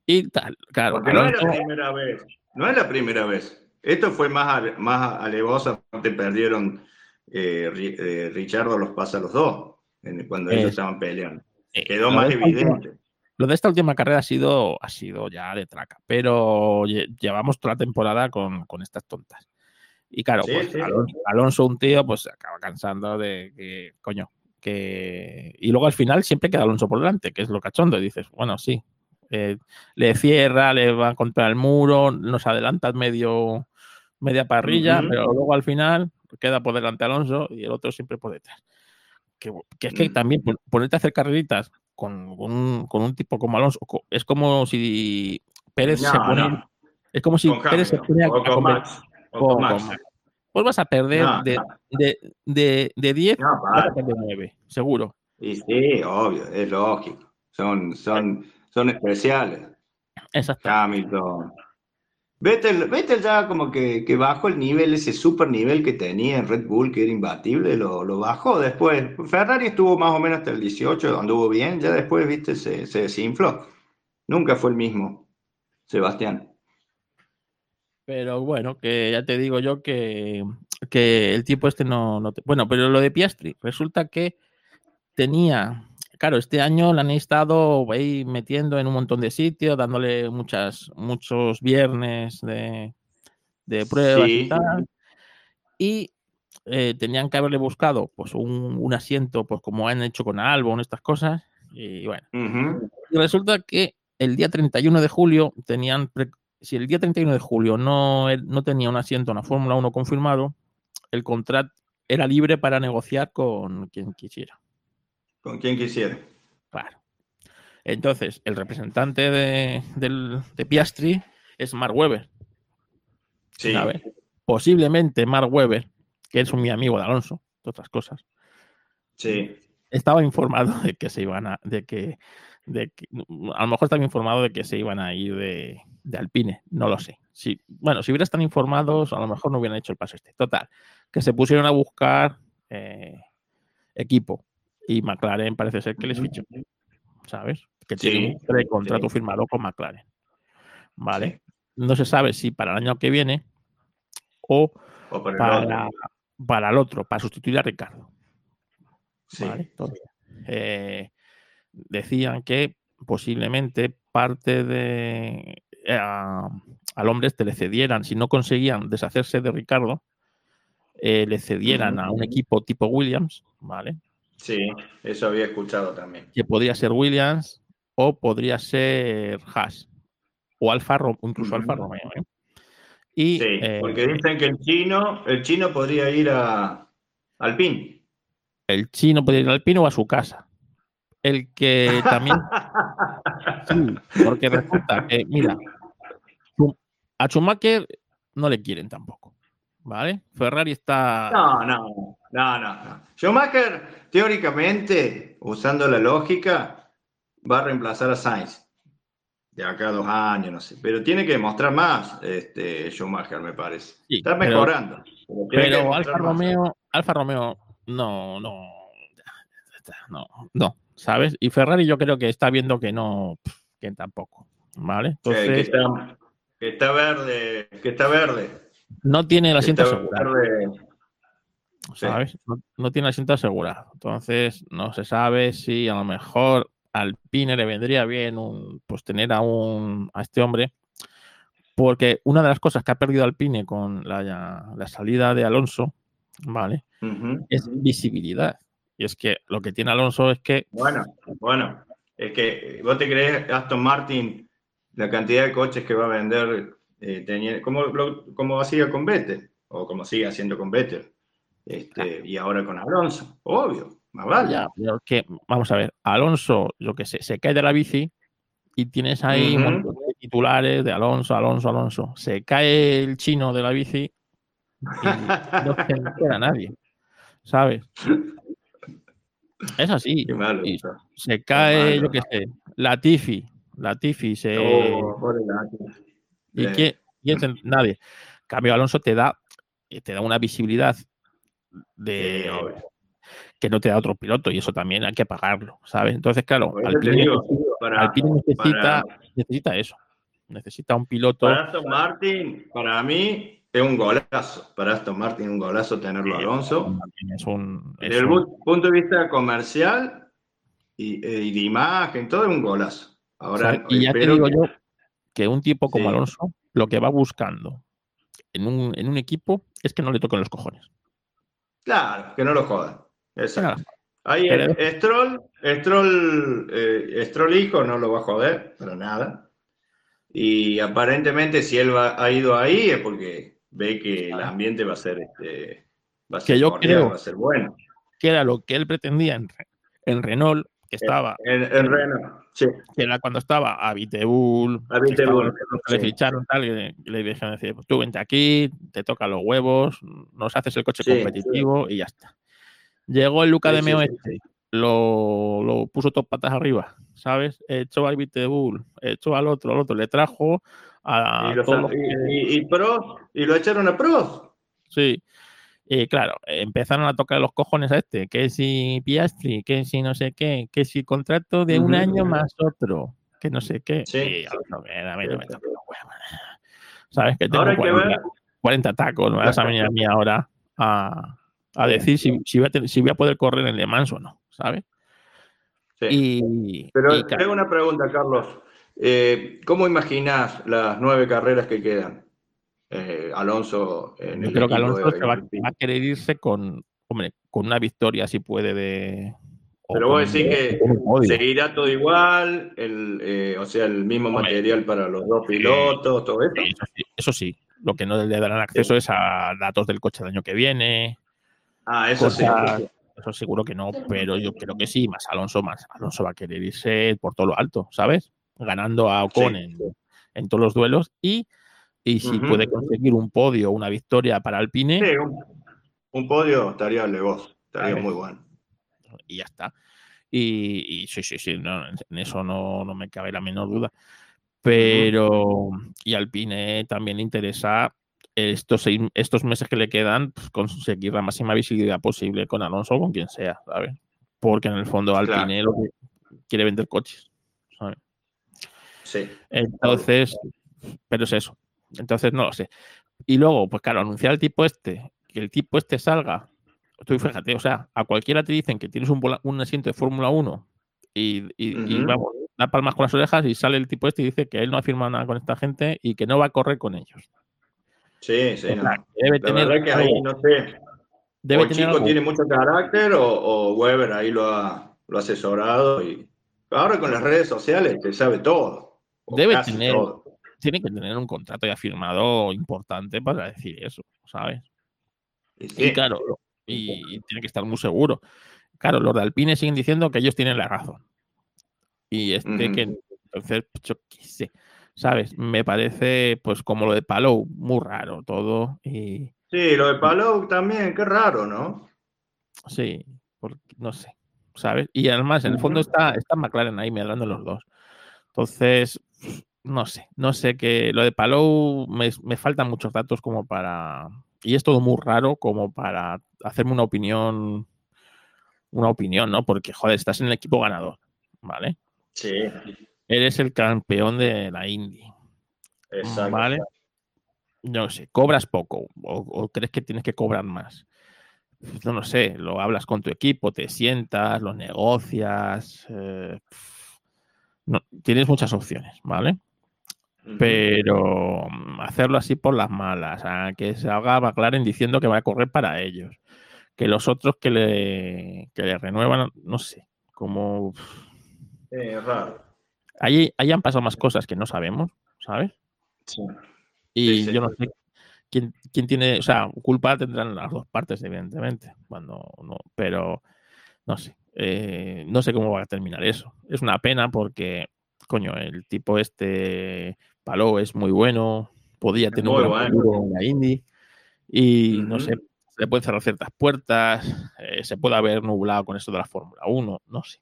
Y tal, claro, Porque no es la primera vez. No es la primera vez. Esto fue más, más alevoso. Te perdieron eh, eh, Richardo los pasa a los dos cuando Eh, ellos estaban peleando. Quedó más evidente. Lo de esta última carrera ha sido, ha sido ya de traca, pero lle- llevamos toda la temporada con, con estas tontas. Y claro, Sí, pues sí. Alonso, Alonso, un tío, pues se acaba cansando de que, coño, que... Y luego al final siempre queda Alonso por delante, que es lo cachondo. Y dices, bueno, sí, eh, le cierra, le va contra el muro, nos adelanta medio, media parrilla, Ujú. pero luego al final queda por delante Alonso y el otro siempre por detrás. Que, que es que Mm. también pon- ponerte a hacer carreritas con un, con un tipo como Alonso es como si Pérez se pone no. es como si Con Pérez se pone a, con Max. Con- Max. Pues vas a perder de, de, de, de 10 No, vas a vale. perder 9 seguro Y sí, obvio, es lógico. Son, son, son especiales. Exacto. Hamilton. Vettel, Vettel ya como que, que bajó el nivel, ese super nivel que tenía en Red Bull, que era imbatible, lo, lo bajó después. Ferrari estuvo más o menos hasta el 18, anduvo bien, ya después, viste, se, se desinfló. Nunca fue el mismo, Sebastián. Pero bueno, que ya te digo yo que, que el tipo este no, no Bueno, pero lo de Piastri, resulta que tenía. Claro, este año la han estado ahí metiendo en un montón de sitios, dándole muchas, muchos viernes de, de pruebas y tal. Y eh, tenían que haberle buscado pues un, un asiento, pues como han hecho con Albon, estas cosas. Y bueno, y resulta que el día 31 de julio tenían, si el día 31 de julio no, e- no tenía un asiento en la Fórmula 1 confirmado, el contrato era libre para negociar con quien quisiera. Con quien quisiera. Claro. Entonces, el representante de, del- de Piastri es Mark Webber. Sí. ¿sabes? Posiblemente Mark Webber, que es un mi amigo de Alonso, de otras cosas, Sí. estaba informado de que se iban a, de que, de que- a lo mejor estaba informado de que se iban a ir de, de Alpine, no lo sé. Si, bueno, si hubieran estado informados, a lo mejor no hubieran hecho el paso este. Total, que se pusieron a buscar eh, equipo y McLaren parece ser que les fichó, ¿sabes? Que Sí, tiene un precontrato sí. firmado con McLaren. ¿Vale? No se sabe si para el año que viene o para, para el otro, para sustituir a Ricardo. ¿vale? Entonces, eh, decían que posiblemente parte de eh, a- al hombre este le cedieran, si no conseguían deshacerse de Ricardo, eh, le cedieran a un equipo tipo Williams, ¿vale? Sí, eso había escuchado también. Que podría ser Williams o podría ser Haas o Alfa incluso Alfa. Romeo. ¿eh? Y Sí, eh, porque dicen que el chino, el chino podría ir a Alpine. el chino podría ir al Pino o a su casa. El que también Sí, porque resulta que, mira, a Schumacher no le quieren tampoco, ¿vale? Ferrari está... No, no, no, no, no. Schumacher, teóricamente, usando la lógica, va a reemplazar a Sainz. De acá a dos años, no sé. Pero tiene que demostrar más, este, Schumacher, me parece. Sí, Está mejorando. pero Alfa. Romeo, Alfa Romeo, no, no, no, no, ¿sabes? Y Ferrari yo creo que está viendo que no, que tampoco, ¿vale? Que, Entonces, está, que está verde, que está verde. no tiene el asiento asegurado. No, no tiene asiento asegurado. Entonces, no se sabe si a lo mejor al Pine le vendría bien un, pues tener a un a este hombre. Porque una de las cosas que ha perdido Alpine con la, la salida de Alonso, ¿vale? Ujú. Es visibilidad. Y es que lo que tiene Alonso es que Bueno, bueno, es que vos te crees Aston Martin la cantidad de coches que va a vender, eh, tenía, como, lo- como hacía con Vettel, o como sigue haciendo con Vettel, este, y ahora con Alonso, obvio, más vale. Ya, pero que, vamos a ver, Alonso, yo que sé, se cae de la bici y tienes ahí un montón de titulares de Alonso, Alonso, Alonso. Se cae el chino de la bici y no se entera nadie, ¿sabes? Es así. Qué malo. Y se cae, yo qué sé, la Tifi, la Tifi, se... Oh. ¿Y quién- quién se- Nadie. En cambio, Alonso te da, eh, te da una visibilidad de, Sí, que no te da otro piloto y eso también hay que pagarlo, ¿sabes? Entonces, claro, te Alpine, digo, necesita, para, Alpine necesita, para- necesita eso. Necesita un piloto. para Aston Martin, para mí, es un golazo. Para Aston Martin, un golazo tenerlo Alonso. Es un, es Desde el un- punto de vista comercial y, eh, y de imagen, todo es un golazo. Ahora. Y ya te digo que- yo que un tipo como Sí. Alonso lo que va buscando en un, en un equipo es que no le toquen los cojones. Claro, que no lo jodan. Exacto. Claro. Ahí Pero- Stroll, Stroll, eh, Stroll hijo no lo va a joder, para nada. Y aparentemente si él va- ha ido ahí es porque ve que el ambiente va a ser, este, va a ser Que yo cordial, creo- va a ser bueno. Que era lo que él pretendía en, en Renault, que estaba, En, en Renault, sí. que era cuando estaba a A que le sí. ficharon tal, y le, dijeron decir, pues tú vente aquí, te toca los huevos, nos haces el coche Sí, competitivo y ya está. Llegó el Luca de Meo este, lo, lo puso todo patas arriba ¿sabes? Echó al Bull, echó al otro, al otro, le trajo a Y, los- todos los y- y- y Prost, y lo echaron a Prost. Sí. Y claro, empezaron a tocar los cojones a este, que si Piastri, que si no sé qué, que si contrato de un año más otro, que no sé qué. Sí. Sabes que tengo Ahora hay que 40, ver. 40 tacos, me vas a venir a mí ahora a, a decir si, si voy a tener- si voy a poder correr en Le Mans o no, ¿sabes? Sí. Y, Pero y, claro, tengo una pregunta, Carlos. Eh, ¿Cómo imaginas las nueve carreras que quedan? Eh, Alonso en yo el creo que Alonso de se va, a querer irse con, hombre, con una victoria si puede de... Pero vos decís que seguirá todo igual, el, eh, o sea, el mismo Hombre. material para los dos pilotos, todo esto. Eso sí, eso sí. Lo que no le darán acceso es a datos del coche del año que viene. Ah, eso sí. Eso seguro que no, pero yo creo que sí. Más Alonso, más Alonso va a querer irse por todo lo alto, ¿sabes? Ganando a Ocon Sí. en, en todos los duelos y, y si puede conseguir un podio, una victoria para Alpine, Sí, un, un podio estaría de vos, estaría muy bueno. y ya está. Y, y sí, sí, sí, no, en eso no, no me cabe la menor duda. Pero, y Alpine también le interesa estos, seis, estos meses que le quedan, pues, conseguir la máxima visibilidad posible con Alonso o con quien sea, ¿sabes? Porque en el fondo Alpine lo que quiere vender coches, ¿sabes? Sí. Entonces, pero es eso. Entonces, no lo sé. Y luego, pues claro, anunciar al tipo este, que el tipo este salga. Tú fíjate, o sea, a cualquiera te dicen que tienes un, vola- un asiento de Fórmula 1 y, y- vamos, da palmas con las orejas y sale el tipo este y dice que él no ha firmado nada con esta gente y que no va a correr con ellos. Sí, sí, O no. sea, debe La tener, que ahí, no sé, debe o el tener chico algo- tiene mucho carácter o, o Weber ahí lo ha, lo ha asesorado. Y ahora con las redes sociales te sabe todo. Debe tener- todo. Tiene que tener un contrato ya firmado importante para decir eso, ¿sabes? Y claro, y, y tiene que estar muy seguro. Claro, los de Alpine siguen diciendo que ellos tienen la razón. Y este que, entonces, pues, yo qué sé, ¿sabes? Me parece, pues, como lo de Palou, muy raro todo. Y Sí, lo de Palou también, qué raro, ¿no? sí, porque, no sé, ¿sabes? Y además, en el fondo está, está McLaren ahí medrando los dos. Entonces, no sé, no sé que lo de Palou me, me faltan muchos datos como para. Y es todo muy raro como para hacerme una opinión. Una opinión, ¿no? Porque, joder, estás en el equipo ganador, ¿vale? Sí, Eres el campeón de la Indy, exacto. ¿vale? No sé, cobras poco o, o crees que tienes que cobrar más. No lo sé, lo hablas con tu equipo, te sientas, lo negocias. eh, no, tienes muchas opciones, ¿vale? Pero mm, hacerlo así por las malas, a que se haga McLaren diciendo que va a correr para ellos, que los otros que le, que le renuevan, no sé, como es raro. ahí, ahí han pasado más cosas que no sabemos, ¿sabes? Sí. Y Sí, sí. yo no sé quién, quién tiene, o sea, culpa tendrán las dos partes, evidentemente, cuando no, pero no sé, eh, no sé cómo va a terminar eso. Es una pena porque, coño, el tipo este Palou es muy bueno, podía tener un gran futuro en la Indy y no sé, se le pueden cerrar ciertas puertas, eh, se puede haber nublado con esto de la Fórmula 1, no sé.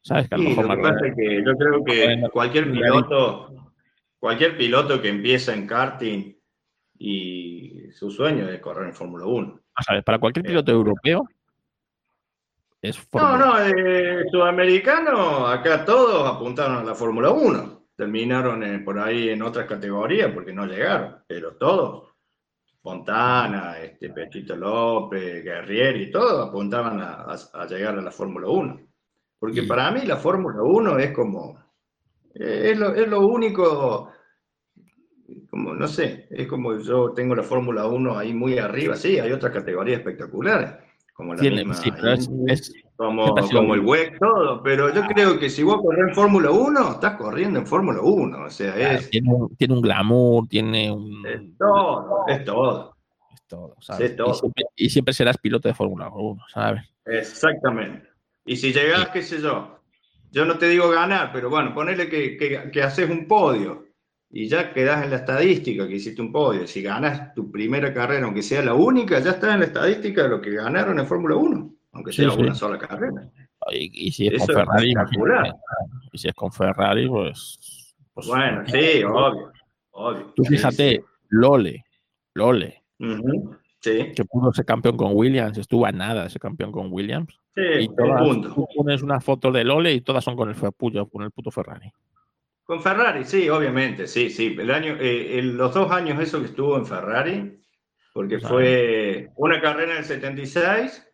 ¿Sabes? Que a lo Sí, mejor lo que McLaren- pasa es que yo creo que cualquier piloto, cualquier piloto que empieza en karting y su sueño es correr en Fórmula 1. a ver, para cualquier piloto europeo es No, no, eh, sudamericano, acá todos apuntaron a la Fórmula 1. Terminaron eh, por ahí en otras categorías porque no llegaron, pero todos, Fontana, este, Pechito López, Guerrieri, todos apuntaban a, a- a llegar a la Fórmula 1. Porque para mí la Fórmula 1 es como, eh, es lo, es lo único, como, no sé, es como yo tengo la Fórmula 1 ahí muy arriba, sí, hay otras categorías espectaculares, como la Tiene, misma sí, pero es, Indy, es- como, como el WEC, todo, pero yo creo que si vos corres en Fórmula 1, estás corriendo en Fórmula 1, o sea, claro, es, tiene, un, tiene un glamour, tiene un... es todo, es todo, es todo, ¿sabes? Todo. Y, siempre, y siempre serás piloto de Fórmula 1, ¿sabes? exactamente. Y si llegás, qué sé yo, yo no te digo ganar, pero bueno, ponele que, que, que haces un podio y ya quedás en la estadística que hiciste un podio. Si ganas tu primera carrera, aunque sea la única, ya estás en la estadística de lo que ganaron en Fórmula 1, aunque Sí, sea sí. una sola carrera. Y, y si es Eso con es Ferrari, imagínate. Y si es con Ferrari, pues. pues Bueno, sí, obvio. obvio. Tú Sí, fíjate, sí. Lole, Lole, Ujú, Sí, que pudo ser campeón con Williams, estuvo a nada ese campeón con Williams. sí, Y todas, punto. tú pones una foto de Lole y todas son con el, puyo- con el puto Ferrari. Con Ferrari, sí, obviamente, sí, sí. El año, eh, el- los dos años eso que estuvo en Ferrari, porque Claro. fue una carrera en el 76,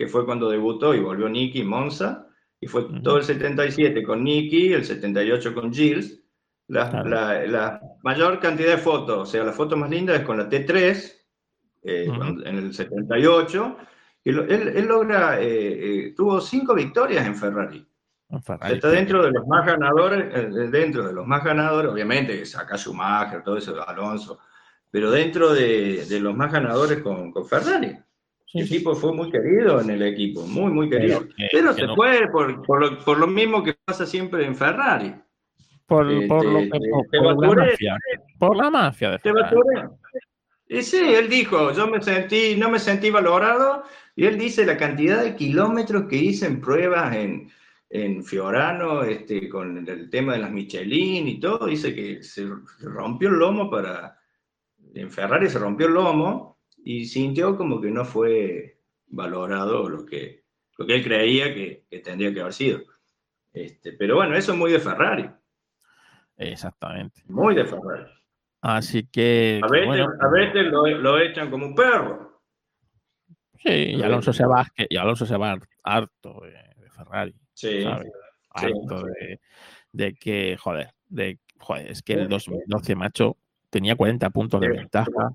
que fue cuando debutó y volvió Nicky Monza, y fue todo el 77 con Nicky, el 78 con Gilles. La, Claro. la- la mayor cantidad de fotos, o sea, la foto más linda es con la T3, eh, en el 78, y lo- él, él logra, eh, eh, tuvo cinco victorias en Ferrari. Está dentro de los más ganadores, dentro de los más ganadores, obviamente, saca Schumacher, todo eso, Alonso, pero dentro de, de los más ganadores con, con Ferrari. El tipo fue muy querido en el equipo, muy, muy querido. Pero Pero, se no- fue por, por lo, por lo mismo que pasa siempre en Ferrari. Por, eh, por te- lo que- te- por- te por la mafia. Por la mafia de Ferrari. Y sí, él dijo, yo me sentí, no me sentí valorado, y él dice la cantidad de kilómetros que hice en pruebas en, en Fiorano, este, con el tema de las Michelin y todo, dice que se rompió el lomo para, en Ferrari se rompió el lomo, y sintió como que no fue valorado lo que, lo que él creía que, que tendría que haber sido. Este, pero bueno, eso es muy de Ferrari, Exactamente. muy de Ferrari. Así que. A veces, bueno, a veces lo, lo echan como un perro. sí, y Alonso se va, y Alonso se va harto de, de Ferrari. Sí. ¿sabes? Sí. Harto de, de que, joder, de, joder, es que el 2012, macho, tenía 40 puntos de ventaja.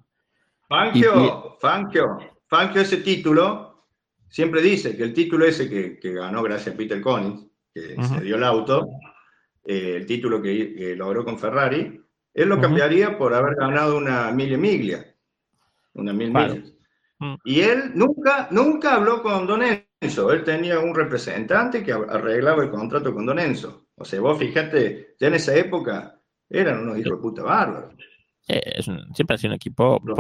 Fangio, Fangio, Fangio ese título, siempre dice que el título ese que, que ganó gracias a Peter Collins, que Ujú. se dio el auto, eh, el título que, que logró con Ferrari, él lo Ujú. cambiaría por haber ganado una milla miglia, una mil Claro. millas. Mm. Y él nunca, nunca habló con Don Enzo, él tenía un representante que arreglaba el contrato con Don Enzo. O sea, vos fíjate, ya en esa época eran unos hijos de puta bárbaros. Eh, es un- siempre ha sido un equipo. No.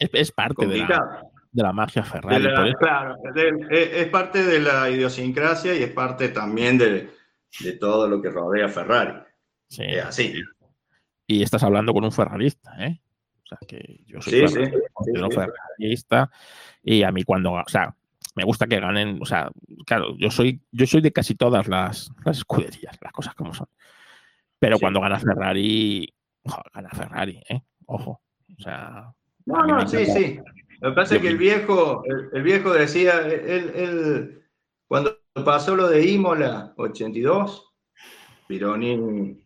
Es, es parte de la, de la magia Ferrari. la- por eso- claro, es, es parte de la idiosincrasia y es parte también de, de todo lo que rodea a Ferrari. sí. Es así. Y estás hablando con un ferrarista, ¿eh? O sea, que yo soy Sí, ferrarista y a mí cuando, o sea, me gusta que ganen, o sea, claro, yo soy, yo soy de casi todas las, las escuderías, las cosas como son. Pero Sí. cuando gana Ferrari, ojo, gana Ferrari, ¿eh? Ojo. O sea, No, no, sí, encanta. sí. Lo que pasa es que el viejo, el, el viejo decía, él, él- cuando pasó lo de Imola 82, Pironi,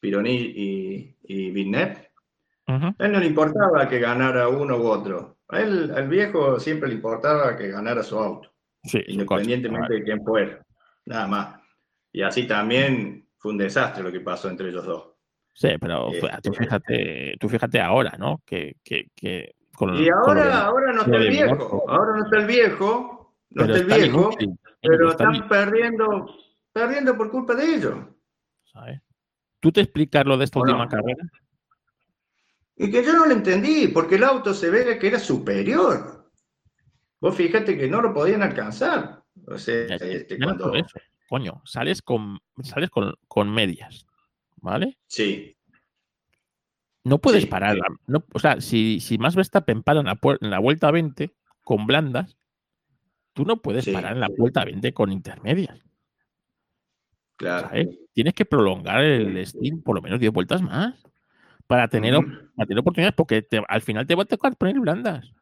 Pironi y, y Villeneuve, a él no le importaba que ganara uno u otro. A él, al viejo siempre le importaba que ganara su auto. sí, su coche, independientemente de quién fuera, nada más. Y así también fue un desastre lo que pasó entre ellos dos. Sí, pero Eh, tú fíjate, tú fíjate ahora, ¿no? Que, que, que con, Y con ahora, ahora no está el viejo, ahora no está el viejo, no pero está el viejo, inútil, pero están perdiendo, perdiendo por culpa de ellos. ¿sabes? ¿Tú te explicas lo de esta ¿O última no? carrera? Y que yo no lo entendí, porque el auto se ve que era superior. Vos fíjate que no lo podían alcanzar. O sea, Ya, este, ya cuando... eso. Coño, sales con sales con, con medias, ¿vale? Sí, No puedes Sí, parar. sí. no- o sea, si, si más Verstappen para en la, en la vuelta 20 con blandas, tú no puedes Sí. parar en la vuelta 20 con intermedias. claro. ¿sabes? Tienes que prolongar el stint por lo menos 10 vueltas más para tener, para tener oportunidades, porque te- al final te va a tocar poner blandas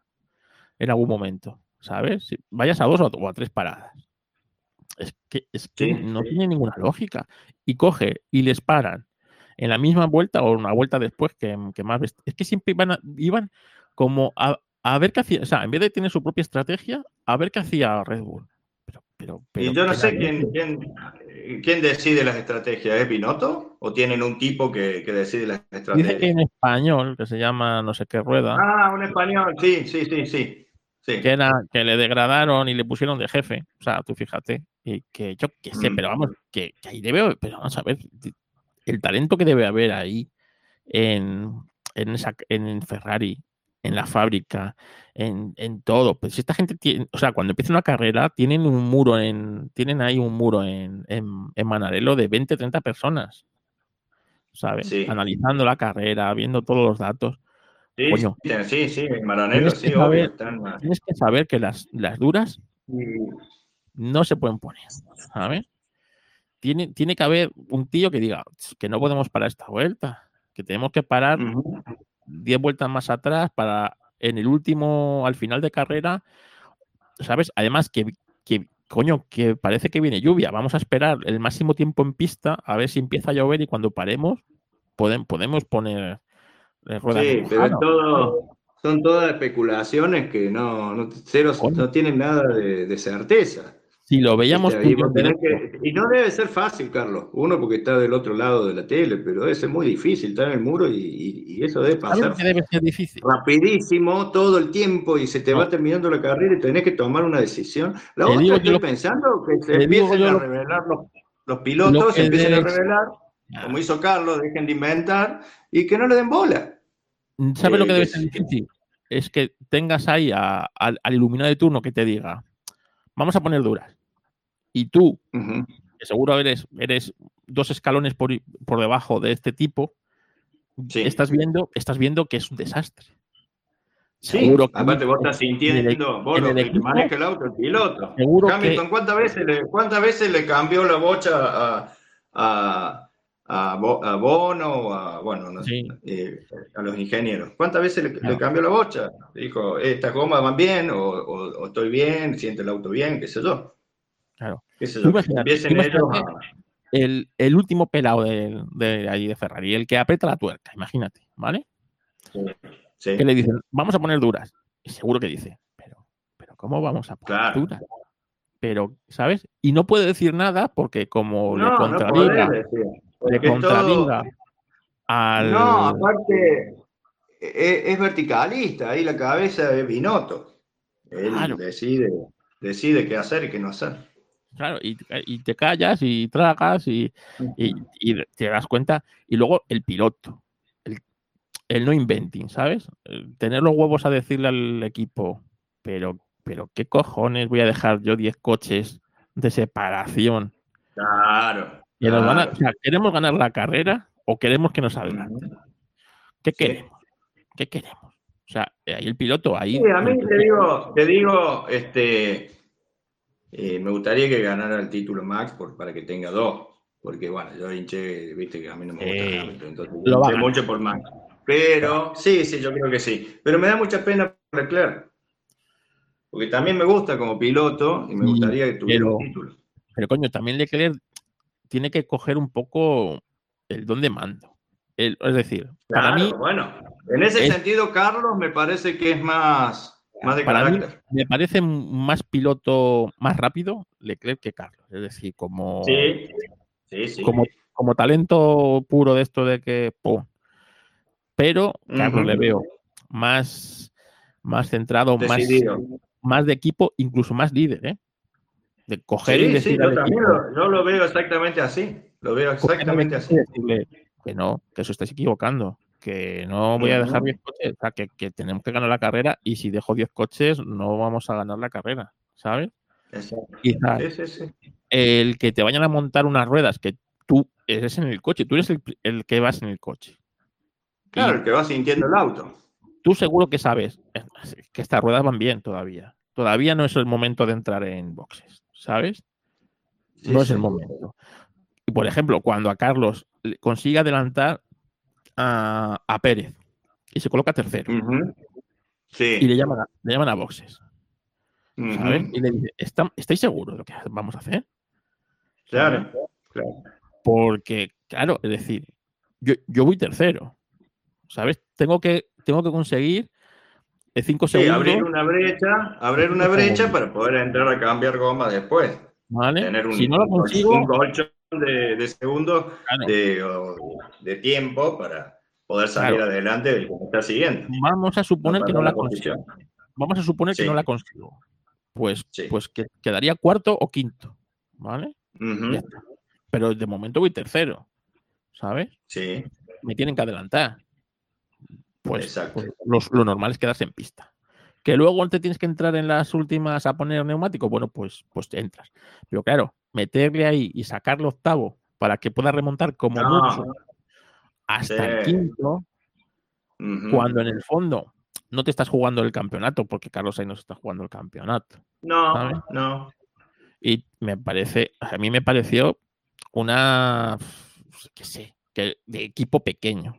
en algún momento, ¿sabes? Si vayas a dos o a, o a tres paradas. Es que, es que no tiene ninguna lógica. Y coge y les paran en la misma vuelta o una vuelta después que, que más. Es que siempre iban, a- iban como a, a ver qué hacía. O sea, en vez de tener su propia estrategia, a ver qué hacía Red Bull. Pero, pero, pero Y yo no sé quién, quién, quién decide las estrategias. ¿Es Binotto? ¿O tienen un tipo que, que decide las Dice que estrategias? en español, que se llama no sé qué rueda, Ah, un español, sí, sí, sí, sí. sí. que era que le degradaron y le pusieron de jefe. O sea, tú fíjate. Y que yo qué sé, Mm. pero vamos, que, que ahí debe pero vamos a ver, el talento que debe haber ahí en, en, esa, en Ferrari en la fábrica, en, en todo. Pues esta gente tiene, o sea, cuando empieza una carrera, tienen un muro en, tienen ahí un muro en, en, en Manarelo de 20, 30 personas. ¿Sabes? Sí. Analizando la carrera, viendo todos los datos. Sí, Coño. sí, sí, en que sí, obvio, saber- están Tienes que saber que las, las duras no se pueden poner, ¿sabes? Tiene, tiene que haber un tío que diga "Ch, que no podemos parar esta vuelta, que tenemos que parar Ujú. 10 vueltas más atrás para en el último, al final de carrera, ¿sabes? Además que, que, coño, que parece que viene lluvia, vamos a esperar el máximo tiempo en pista a ver si empieza a llover y cuando paremos podem- podemos poner eh, ruedas Sí, pero es todo, son todas especulaciones que no, no, cero- no tienen nada de, de certeza. Si lo veíamos tú Y, que- no debe ser fácil, Carlos. Uno porque está del otro lado de la tele, pero debe ser muy difícil estar en el muro y, y- y eso debe ¿sabes pasar lo que debe ser difícil? rapidísimo todo el tiempo y se te No. va terminando la carrera y tenés que tomar una decisión. La Te otra digo estoy yo pensando que se empiecen yo a revelar los, los lo pilotos, se empiecen a revelar, como hizo Carlos, dejen de inventar y que no le den bola. ¿Sabes lo Eh, que debe que ser difícil? Es que tengas ahí a- al iluminado de turno que te diga, vamos a poner duras. Y tú, que seguro eres, eres dos escalones por, por debajo de este tipo, Sí. estás, viendo, estás viendo que es un desastre. Sí, Seguro que aparte vos estás sintiendo, vos lo el que maneja el auto, el piloto. seguro que Hamilton, ¿cuántas veces le, cuántas veces le cambió la bocha a, a, a, Bo- a Bono o a, bueno, no sé, eh, a los ingenieros? ¿Cuántas veces le, cambió la bocha? Dijo, estas gomas van bien o, o- o estoy bien, siente el auto bien, qué sé yo. Claro. El, el último pelado de, de ahí de Ferrari, el que aprieta la tuerca, imagínate, ¿vale? sí. Que le dicen, vamos a poner duras. Y seguro que dice, pero, pero ¿cómo vamos a poner Claro. duras? Pero, ¿sabes? Y no puede decir nada porque como le No, no contradiga, decir, le todo- contradiga al... No, aparte e- es, verticalista, ahí la cabeza es Binotto. Él Claro. decide, decide qué hacer y qué no hacer. Claro, y, y te callas y tragas y, y- y te das cuenta. Y luego el piloto, el, el no inventing, ¿sabes? El tener los huevos a decirle al equipo, pero, pero ¿qué cojones voy a dejar yo 10 coches de separación? Claro. Que nos van a- claro. o sea, ¿Queremos ganar la carrera o queremos que nos adelanten? ¿Qué queremos? ¿Qué queremos? O sea, ahí el piloto, ahí... Sí, a mí te digo, te digo, este, eh, me gustaría que ganara el título Max por, para que tenga dos, porque bueno, yo hinché, viste que a mí no me gusta Sí. Hamilton, entonces Lo hinché mucho por Max. Pero sí, sí, yo creo que sí. Pero me da mucha pena por Leclerc, porque también me gusta como piloto y me gustaría que tuviera pero- un título. Pero coño, también Leclerc tiene que coger un poco el don de mando. El- es decir, para Claro, mí, bueno, en ese es- sentido, Carlos me parece que es más, más de para mí carácter. me parece más piloto, más rápido Leclerc que Carlos. Es decir, como, Sí, sí, sí. como, como talento puro de esto de que. ¡pum! Pero Carlos le veo más, más centrado, más, Decidido. más de equipo, incluso más líder, ¿eh? De coger y decir yo también lo, yo lo veo exactamente así. Lo veo exactamente así. que no, que eso estáis equivocando, que no voy a dejar Ujú. 10 coches, o sea, que, que tenemos que ganar la carrera y si dejo 10 coches no vamos a ganar la carrera, ¿sabes? Quizás Sí, sí, sí. el que te vayan a montar unas ruedas que tú eres en el coche, tú eres el, el que vas en el coche. Claro, Y el que va sintiendo el auto. tú seguro que sabes que estas ruedas van bien todavía. Todavía no es el momento de entrar en boxes, ¿sabes? No es el momento. Y por ejemplo, cuando a Carlos consigue adelantar a, a Pérez y se coloca tercero y Sí. le llaman a, le llaman a boxes. ¿sabes? Y le dice, "¿Está- ¿estáis seguros de lo que vamos a hacer? Claro, claro. Porque, claro, es decir, yo, yo voy tercero, ¿sabes? Tengo que, tengo que conseguir 5 Sí, segundos, abrir una brecha, abrir una Cinco brecha para poder entrar a cambiar goma después. ¿vale? Tener un, si no lo consigo, de, de segundos claro, de, o de tiempo para poder salir Claro. adelante del que me está siguiendo. vamos a suponer que no la posición. consigo. Vamos a suponer que no la consigo. Pues, Sí. pues que quedaría cuarto o quinto, ¿vale? Pero de momento voy tercero, ¿sabes? Sí, Me tienen que adelantar. pues, pues los- lo normal es quedarse en pista. Que luego te tienes que entrar en las últimas a poner neumático, bueno, pues, pues te entras. Pero claro, meterle ahí y sacarle octavo para que pueda remontar como No. mucho hasta el quinto, cuando en el fondo no te estás jugando el campeonato, porque Carlos Sainz no se está jugando el campeonato. No, ¿sabes? no. Y me parece, a mí me pareció una, qué sé, que de equipo pequeño,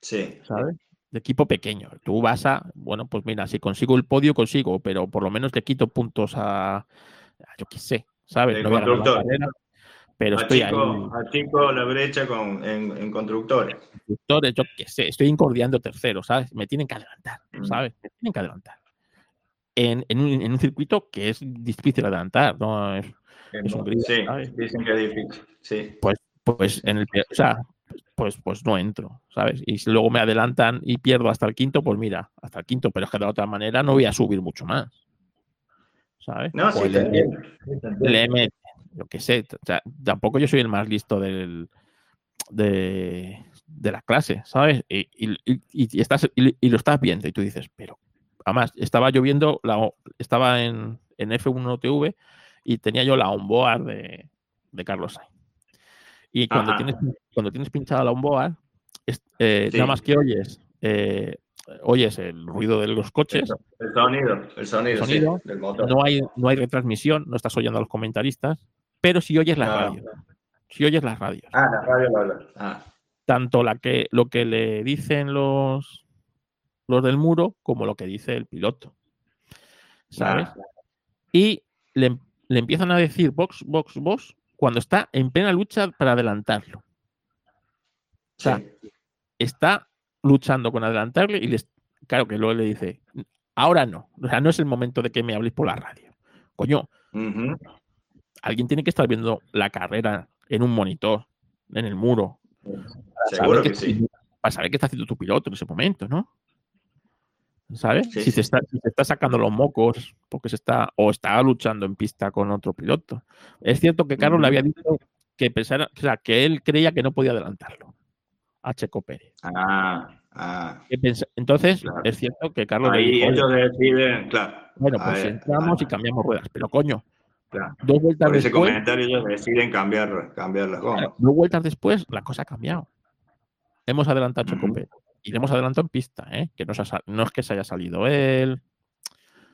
Sí. ¿sabes? De equipo pequeño. Tú vas a, bueno, pues mira, si consigo el podio, consigo, pero por lo menos le quito puntos a, a yo qué sé, ¿sabes? No constructor. carrera, pero estoy ahí. Achico, la brecha con, en, en constructores. Constructores, yo qué sé, estoy incordiando tercero, ¿sabes? Me tienen que adelantar, Mm. ¿sabes? Me tienen que adelantar. En, en un, en un circuito que es difícil adelantar, ¿no? Es- Es un gris, sí, ¿sabes? dicen que es difícil. Sí. pues en el o sea, pues pues no entro, ¿sabes? Y si luego me adelantan y pierdo hasta el quinto, pues mira, hasta el quinto, pero es que de otra manera no voy a subir mucho más. ¿Sabes? No, sí, le, te entiendo. le meten, yo qué sé, o sea, tampoco yo soy el más listo del de, de la clase, ¿sabes? Y, y- y- y estás y, lo estás viendo y tú dices, pero además estaba yo viendo la estaba en, en F1 TV y tenía yo la onboard de, de Carlos Sainz. Y cuando Ajá. tienes, cuando tienes pinchada la onboard, eh, Sí. nada más que oyes, eh, oyes el ruido de los coches, El sonido, el sonido, El sonido, sí, del motor. no hay, no hay retransmisión, no estás oyendo a los comentaristas, pero si oyes la No. radio, si oyes las radios, Ah, la radio lo habla. Ah, tanto la que, lo que le dicen los, los del muro como lo que dice el piloto. ¿Sabes? ah, Y le, le empiezan a decir box, box, box cuando está en plena lucha para adelantarlo. O sea, está luchando con adelantarle y les, claro que luego le dice, ahora no, o sea, no es el momento de que me habléis por la radio. Coño, alguien tiene que estar viendo la carrera en un monitor, en el muro, Seguro saber que sí. para saber qué está haciendo tu piloto en ese momento, ¿no? ¿Sabes? Sí, si. Se está, si se está sacando los mocos porque se está o está luchando en pista con otro piloto. Es cierto que Carlos le había dicho que pensara, o sea, que él creía que no podía adelantarlo a Checo Pérez. Ah, ah. Entonces, Claro. es cierto que Carlos Ahí dijo, "Oye, ellos deciden, claro. bueno, pues ver, entramos y cambiamos ruedas, pero coño, claro. dos vueltas Por ese después, comentario ellos deciden cambiar, cambiar las gomas. dos vueltas después, la cosa ha cambiado. Hemos adelantado a Checo. Pérez y le hemos adelantado en pista, ¿eh? que no, se ha sal- no es que se haya salido él,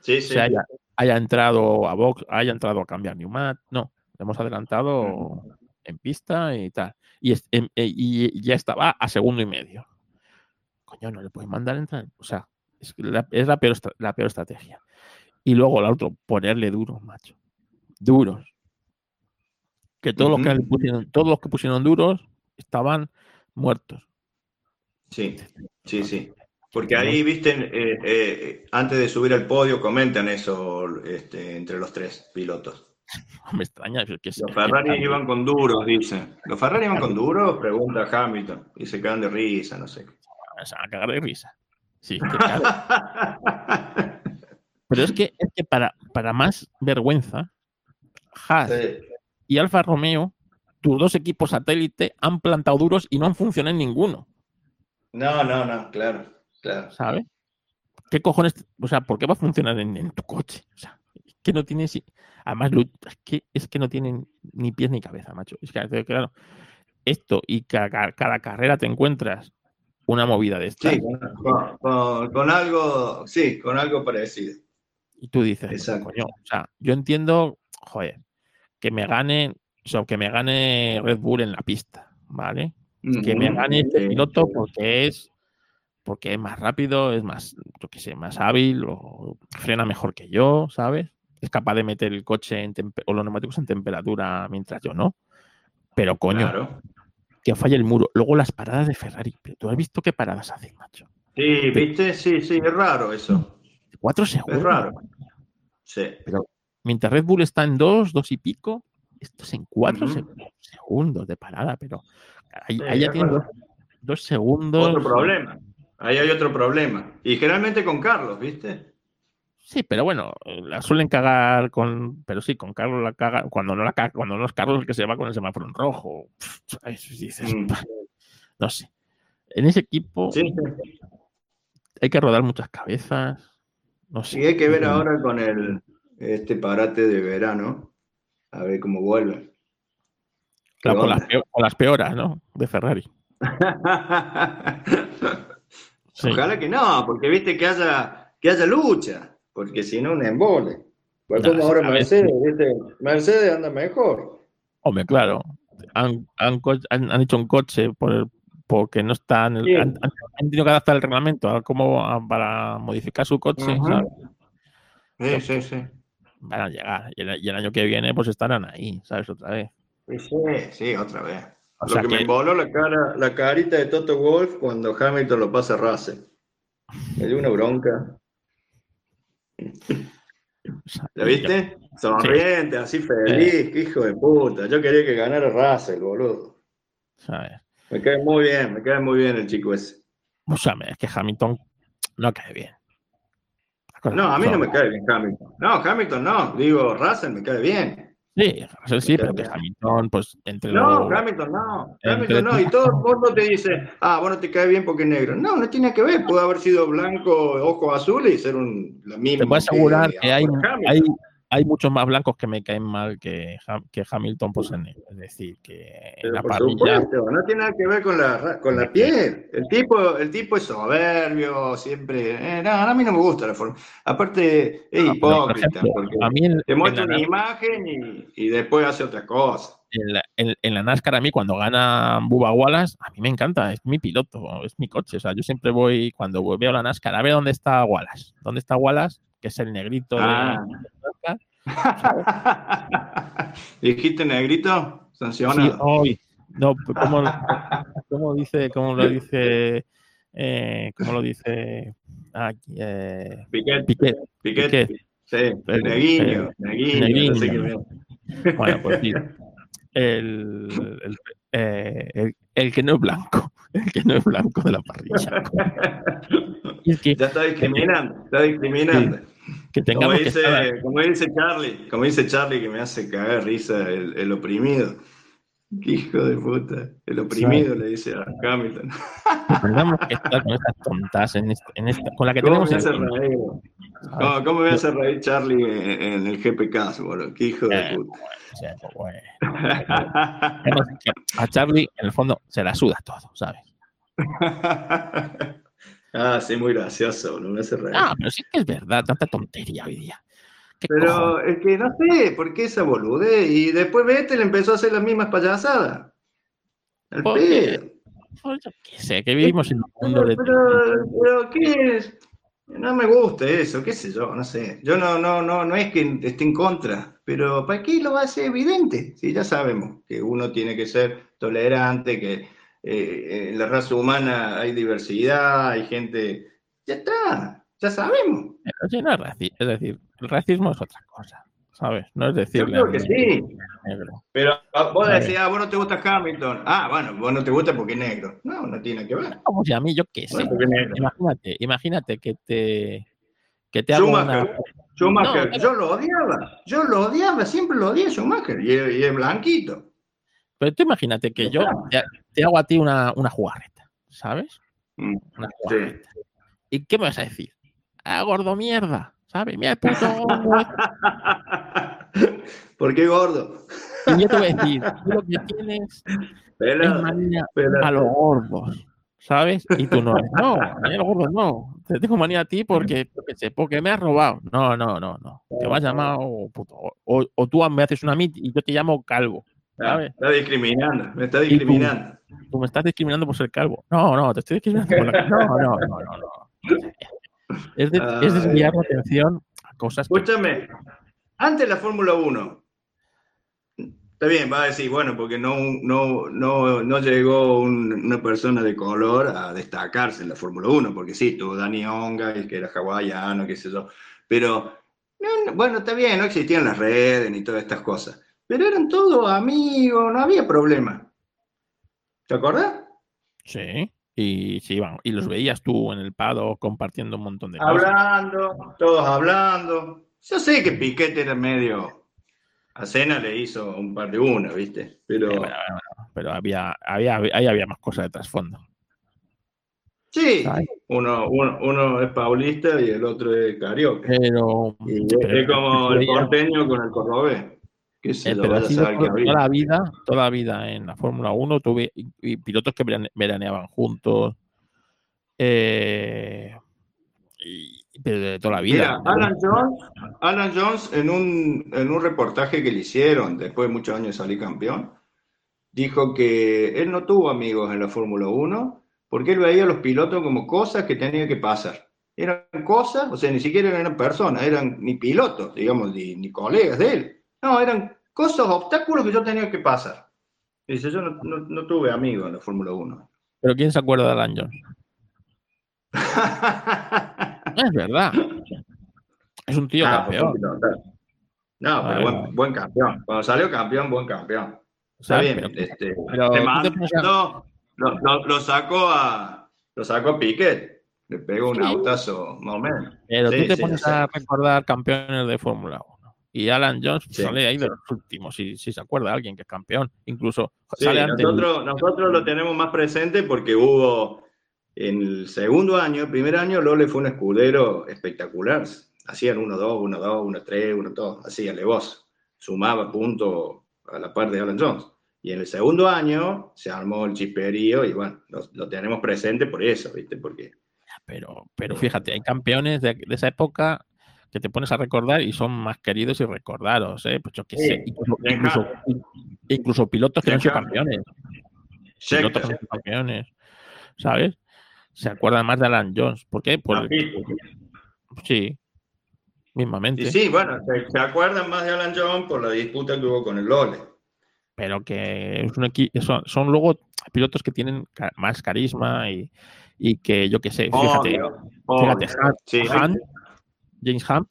Sí, sí. se haya, haya entrado a box, haya entrado a cambiar Newmat, no, le hemos adelantado. En pista y tal. Y, es- em- eh, y ya estaba a segundo y medio. Coño, no le puedes mandar entrar. O sea, es, la, es la, peor, la peor estrategia. Y luego la otro, ponerle duros, macho. Duros. Que todos, los que pusieron, todos los que pusieron duros estaban muertos. Sí, sí, sí. Porque ahí, viste, eh, eh, antes de subir al podio comentan eso este, entre los tres pilotos. Me extraña. que Los Ferrari iban con duros, dicen. ¿Los Ferrari iban con duros? Pregunta Hamilton. Y se quedan de risa, no sé. se van a cagar de risa. Sí, que Pero es que, es que para, para más vergüenza, Haas Sí. y Alfa Romeo, tus dos equipos satélite, han plantado duros y no han funcionado en ninguno, No, no, no, claro, claro. ¿sabes? ¿Qué cojones? O sea, ¿por qué va a funcionar en, en tu coche? O sea, que no tiene. Además, es que, es que no tienen ni pies ni cabeza, macho. Es que, claro, esto y cada, cada carrera te encuentras una movida de estas Sí, con, con- con algo, sí, con algo parecido. y tú dices, Exacto. coño, o sea, yo entiendo, joder, que me gane, o sea, que me gane Red Bull en la pista, ¿vale? que me gane este piloto porque es porque es más rápido, es más, yo qué sé, más hábil o frena mejor que yo, ¿sabes? Es capaz de meter el coche en o los neumáticos en temperatura mientras yo no. Pero coño, Claro. que falle el muro. Luego las paradas de Ferrari. Pero tú has visto qué paradas hacen, macho. Sí, viste, sí, sí, es raro eso. Cuatro segundos. Es raro. Sí. Mientras Red Bull está en dos, dos y pico, esto es en cuatro segundos de parada, pero ahí, Sí, ahí ya tienen dos, dos segundos. Otro problema. Ahí hay otro problema. Y generalmente con Carlos, ¿viste? Sí, pero bueno, eh, la suelen cagar con. Pero sí, con Carlos la caga. Cuando no la caga, cuando no es Carlos el que se va con el semáforo en rojo. Mm. No sé. En ese equipo Sí, hay que rodar muchas cabezas. No sé. Y hay que ver ahora con el este parate de verano, a ver cómo vuelve. Claro, con, ¿Qué las onda? peo- con las peoras, ¿no? De Ferrari. Sí. Ojalá que no, porque viste que haya, que haya lucha, porque si no, un embole. Pues No, como ahora Mercedes, ¿viste? Mercedes anda mejor. Hombre, claro. Han, han, han- han hecho un coche por el- porque no están. Sí. Han, han- tenido que adaptar el reglamento a cómo, a- para modificar su coche. ¿sabes? Sí, sí, sí. Van a llegar. Y el, y el año que viene, pues estarán ahí, ¿sabes? Otra vez. Sí, sí, otra vez. O Lo sea que, me que- emboló la cara, la carita de Toto Wolf cuando Hamilton lo pasa a Russell. Me dio una bronca. O sea, ¿La y- viste? Sonriente, así feliz, qué hijo de puta. Yo quería que ganara Russell, boludo. ¿sabes? Me cae muy bien, me cae muy bien el chico ese. O sea, es que Hamilton no cae bien. No, a mí no me cae bien Hamilton. No, Hamilton no. Digo, Russell me cae bien. Sí, sí, pero que. Hamilton, pues entre No, lo- Hamilton no. entre Hamilton no. Y todo el mundo te dice, ah, bueno, te cae bien porque es negro. No, no tiene que ver. Puede haber sido blanco, ojos azules y ser un, lo mismo. Te puedo asegurar que hay, hay muchos más blancos que me caen mal que, que Hamilton pues, en negro. Es decir, que Pero la por parrilla. supuesto, no tiene nada que ver con la, ra- con la piel. El tipo, el tipo es soberbio, siempre. eh, no, a mí no me gusta la forma. Aparte, es No, por hipócrita, ejemplo, porque a mí en, te muestra una imagen y, y después hace otra cosa. en la- en- en la NASCAR, a mí cuando gana Bubba Wallace, a mí me encanta, es mi piloto, es mi coche. O sea, yo siempre voy, cuando veo la NASCAR, a ver dónde está Wallace. ¿Dónde está Wallace? Que es el negrito de Ah. NASCAR. ¿Dijiste negrito? Sí, Sancionado. hoy. No, ¿cómo, cómo dice, cómo lo dice, eh, cómo lo dice aquí, eh, Piquet, Piquet? Piquet. Piquet. Sí, Pero- no sé qué Neguiño. me- Bueno, pues sí. El, el, eh, el- el que no es blanco, el que no es blanco de la parrilla. Y es que, Ya está discriminando, está discriminando. que Como tengamos que estar- dice, como dice Charlie, como dice Charlie que me hace cagar risa el, el oprimido. Hijo de puta. El oprimido le dice a Hamilton. tengamos que estar con estas tontas en esta, en esta- con la que ¿Cómo tenemos me en- hace reír? ¿Cómo, cómo me hace reír Charlie en, en el GPK, boludo? Qué hijo de puta. pues, bueno. A Charlie, en el fondo, se la suda todo, ¿sabes? ah, sí, muy gracioso, boludo. Me hace reír. Ah, pero sí que es verdad, tanta tontería hoy día. ¿Qué Pero es que no sé, ¿por qué esa boludez? Y después Vettel empezó a hacer las mismas payasadas. Al ¿Por pedo. Qué sé, que vivimos en un mundo de... Pero, pero, ¿qué es? No me gusta eso, qué sé yo, no sé. Yo no, no, no, no es que esté en contra, pero ¿para qué lo hace evidente? Si ya sabemos que uno tiene que ser tolerante, que eh, en la raza humana hay diversidad, hay gente. Ya está, ya sabemos. Pero sí, no es raci- Es decir, el racismo es otra cosa, ¿sabes? No es Yo decirle creo que sí. negro. Pero ah, vos decís, ah, vos no te gusta Hamilton. Ah, bueno, vos no te gusta porque es negro. No, no tiene que ver. Como si a mí, yo qué sé. Bueno. Imagínate, imagínate que te... Que te hago una... Schumacher, Schumacher, No, yo lo odiaba, yo lo odiaba, siempre lo odié Schumacher, y, es- y es blanquito. Pero tú imagínate que yo te, te hago a ti una, una jugarreta, ¿sabes? Mm, Una Sí. jugarreta. ¿Y qué me vas a decir? Ah, gordo mierda, ¿sabes? Mira el puto gordo este. ¿Por qué gordo? Y yo te voy a decir, tú lo que tienes es manía a los gordos, ¿sabes? Y tú no, no, a a los gordos no. Te tengo manía a ti porque, sé, porque me has robado. No, no, no, no. Te vas llamado puto. O, o tú me haces una mit y yo te llamo calvo. Ah, ¿sabes? está discriminando, me está tú? discriminando. Tú me estás discriminando por ser calvo. No, no, te estoy discriminando por la... No, no, no, no, no. Es, de- es desviar la atención a cosas que... Escúchame, antes de la Fórmula 1, está bien, va a decir, bueno, porque no, no, no, no llegó un- una persona de color a destacarse en la Fórmula 1, porque sí, tuvo Dani Onga, que era hawaiano, qué sé yo, pero, no, no, bueno, está bien, no existían las redes ni todas estas cosas, pero eran todos amigos, no había problema. ¿Te acordás? Sí. Y sí, iban. Y los veías tú en el pado compartiendo un montón de cosas. Hablando, todos hablando. Yo sé que Piquet era medio. A Cena le hizo un par de una, ¿viste? Pero. Eh, bueno, bueno, bueno, pero había, había, ahí había más cosas de trasfondo. Sí, uno, uno, uno es paulista y el otro es carioca. Pero, Y pero es como el porteño con el cordobés. Que se Eh, lo pero ha vaya a sido saber qué toda la vida, toda la vida en la Fórmula 1 tuve y, y pilotos que verane- veraneaban juntos. eh, y, pero de toda la vida. Mira, Alan Jones, Alan Jones en un, en un reportaje que le hicieron después de muchos años de salir campeón, dijo que él no tuvo amigos en la Fórmula 1 porque él veía a los pilotos como cosas que tenían que pasar. Eran cosas, o sea, ni siquiera eran personas, eran ni pilotos, digamos, ni, ni colegas de él. No, eran cosas, obstáculos que yo tenía que pasar. Dice, yo no, no- no tuve amigos en la Fórmula 1. Pero ¿quién se acuerda de Alan Jones? Es verdad. Es un tío Ah, campeón. No, pero buen, buen campeón. Cuando salió campeón, buen campeón. Está bien. Pero- este, pero mando- lo, lo- lo sacó a lo sacó a Piquet. Le pegó un Sí. autazo más o menos. Pero Sí, tú te sí, pones a recordar campeones de Fórmula 1. Y Alan Jones Sí. sale ahí de los últimos, si, si se acuerda alguien que es campeón. Incluso Sí, sale antes. nosotros, nosotros lo tenemos más presente porque hubo en el segundo año, el primer año, Lole fue un escudero espectacular. Hacían 1-2, 1-2, 1-3, 1-2, así alevoso. Sumaba puntos a la par de Alan Jones. Y en el segundo año se armó el chisperío y bueno, lo, lo tenemos presente por eso, ¿viste? Porque Pero, pero fíjate, hay campeones de, de esa época que te pones a recordar y son más queridos y recordados, ¿eh? Pues yo qué Sí. sé, incluso, Venga. incluso, incluso pilotos que no han sido campeones. Pilotos que no han sido campeones, ¿sabes? Se acuerdan más de Alan Jones. ¿Por qué? Por, sí, mismamente. Y sí, bueno, se, se acuerdan más de Alan Jones por la disputa que hubo con el Lole. pero que es un equi- son, son luego pilotos que tienen más carisma y, y que yo qué sé, fíjate, Obvio, fíjate, obvio. Sí, Hunt, James Hunt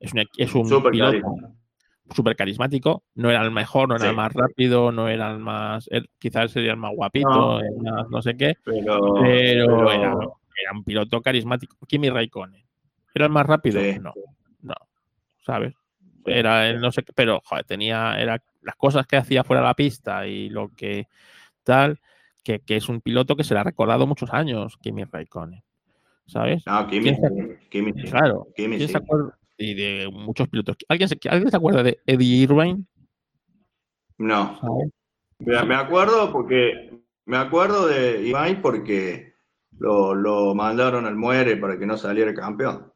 es un, es un Súper piloto súper carismático, no era el mejor, no era Sí. el más rápido, no era el más, quizás sería el más guapito, No. el más no sé qué, pero, pero, pero- Era, era un piloto carismático. Kimi Raikkonen, ¿era el más rápido? Sí. No, no, ¿sabes? Era el no sé qué, pero joder, tenía era las cosas que hacía fuera de la pista y lo que tal, que, que es un piloto que se le ha recordado muchos años, Kimi Raikkonen, ¿sabes? No, Kimi, ¿Quién sí, Kimi sí. Claro, Kimi ¿quién sí. se acuerda? Y de muchos pilotos. ¿Alguien se, ¿Alguien se acuerda de Eddie Irvine? No, ¿Sabes? me, acuerdo porque me acuerdo de Ibai porque lo, lo mandaron al muere para que no saliera campeón.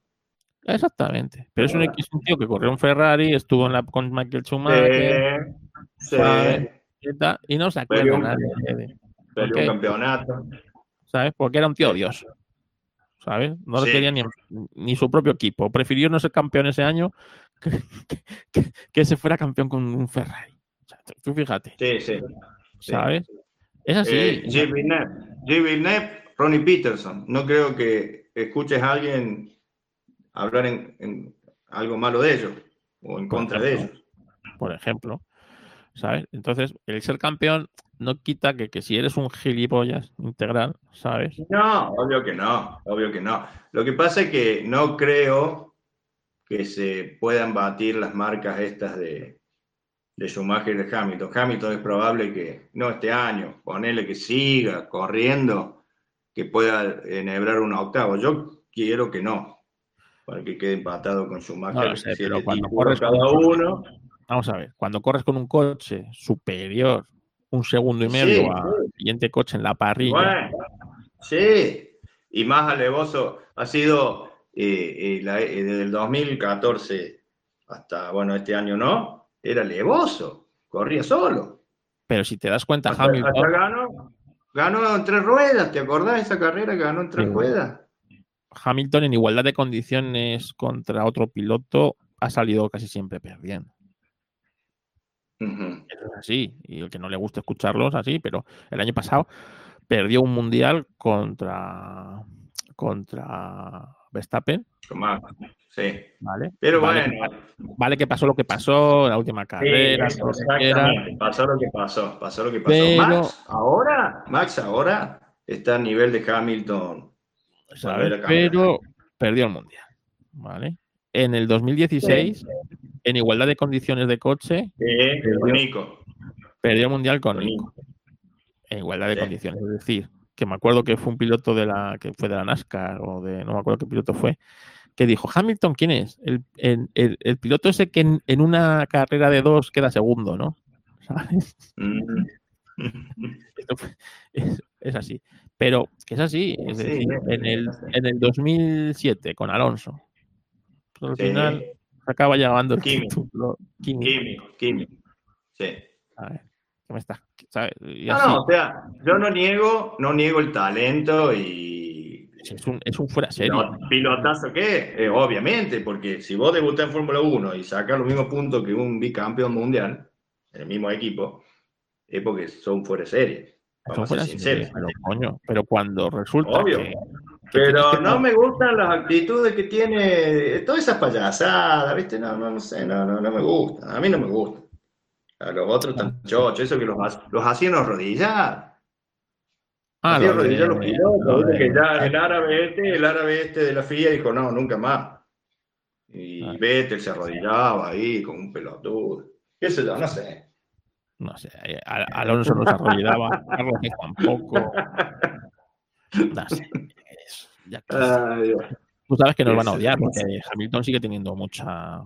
Exactamente. Pero es un, es un tío que corrió en Ferrari, estuvo en la, con Michael Sí, Schumacher sí, ¿sabes? y, no se acuerda nadie perdió un campeonato. ¿sabes? Porque era un tío odioso. ¿Sabes? No lo Sí. quería ni, ni su propio equipo. Prefirió no ser campeón ese año que, que- que- que se fuera campeón con un Ferrari. O sea, tú- fíjate, Sí, sí. sí. ¿sabes? Es así. Eh, Gilles Villeneuve. Ronnie Peterson. No creo que escuches a alguien hablar en, en algo malo de ellos o en contra de ellos. por ejemplo. ¿Sabes? Entonces, el ser campeón no quita que, que si eres un gilipollas integral, ¿sabes? No, obvio que no, obvio que no. Lo que pasa es que no creo que se puedan batir las marcas estas de, de Schumacher y de Hamilton. Hamilton es probable que, no este año, ponerle que siga corriendo, que pueda enhebrar un octavo. Yo quiero que no, para que quede empatado con Schumacher. No sé, pero cuando corres cada con- uno. Vamos a ver, cuando corres con un coche superior, un segundo y Sí, medio al sí. siguiente coche en la parrilla, Bueno, sí, y más alevoso ha sido eh, eh, la- eh, desde el 2014 hasta, bueno, este año no, era alevoso, corría solo. pero si te das cuenta, Hasta, Hamilton, hasta ganó, ganó en tres ruedas, ¿te acordás de esa carrera que ganó en tres Sí. ruedas? Hamilton en igualdad de condiciones contra otro piloto ha salido casi siempre perdiendo. Eso es así, y el que no le gusta escucharlo es así, pero el año pasado perdió un mundial contra contra Verstappen, Sí, ¿vale? pero vale, bueno, vale que pasó lo que pasó en la última sí, carrera, exactamente, pasó lo que pasó, pasó lo que pasó. Pero- Max ahora, Max ahora está a nivel de Hamilton. Pero perdió el mundial, ¿vale? En el 2016, en igualdad de condiciones de coche, Sí, con Nico. perdió el mundial con Nico. En igualdad de Sí. condiciones, es decir, que me acuerdo que fue un piloto de la que fue de la NASCAR o de no me acuerdo qué piloto fue, que dijo, Hamilton, ¿quién es? El, el, el, el piloto ese que en, en, una carrera de dos queda segundo, ¿no? ¿Sabes? Mm. es, es, así. Pero que es así, es Sí, decir, sí, en el, en el 2007 con Alonso. Pues al Sí. final acaba el título. Kimi. Químico, químico. Sí. A ver, ¿qué me está? ¿sabes? No, así, no, o sea, yo no niego, no niego el talento y es, un, es un fuera serie. No, pilotazo qué, Eh, obviamente, porque si vos debutás en Fórmula 1 y sacas los mismos puntos que un bicampeón mundial, en el mismo equipo, es porque son fuera de serie. Son Vamos a ser serie, sinceros. pero coño, pero cuando resulta Obvio. que, que Pero no me gustan las actitudes que tiene, todas esas payasadas, ¿viste? No, no, no sé, no, no, no me gustan, a mí no me gustan. A los otros tan chochos, eso que los, los hacían arrodillar. Ah, Hacían arrodillar los pilotos, que ya el árabe este, el árabe este de la FIA dijo, no, nunca más. Y Ah. Vettel se arrodillaba ahí con un pelotudo. ¿Qué sé yo? No sé. No sé, eh, Al- Alonso no se arrodillaba, Carlos tampoco. No sé. Ya que- Dios. tú sabes que nos van a odiar porque Hamilton sigue teniendo mucha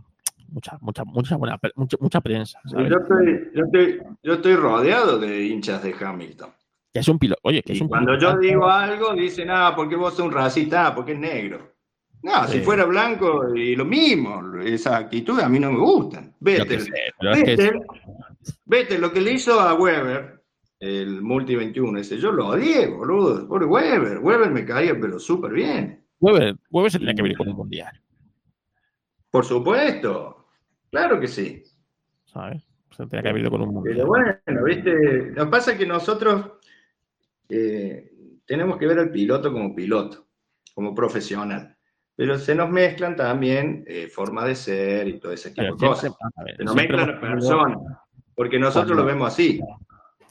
mucha mucha mucha buena mucha, mucha prensa, ¿sabes? Yo estoy, yo, estoy, yo estoy rodeado de hinchas de Hamilton. Que es un piloto, oye, que es Y un cuando yo digo algo, dicen, ah, porque vos sos un racista, ah, porque es negro. No, si fuera blanco, y lo mismo, esa actitud a mí no me gustan. Qué Vettel, es lo que le hizo a Weber, el Multi 21 ese, yo lo odié, boludo. Pobre Weber, Weber me caía, pero súper bien. Weber, Weber se tenía que venir con un mundial, Por supuesto, claro que sí. ¿sabes? Se tenía que haber con un mundial. Pero bueno, viste, lo que pasa es que nosotros eh, tenemos que ver al piloto como piloto, como profesional. Pero se nos mezclan también eh, forma de ser y todo ese tipo de cosas. Se nos mezclan las personas, porque nosotros lo vemos así.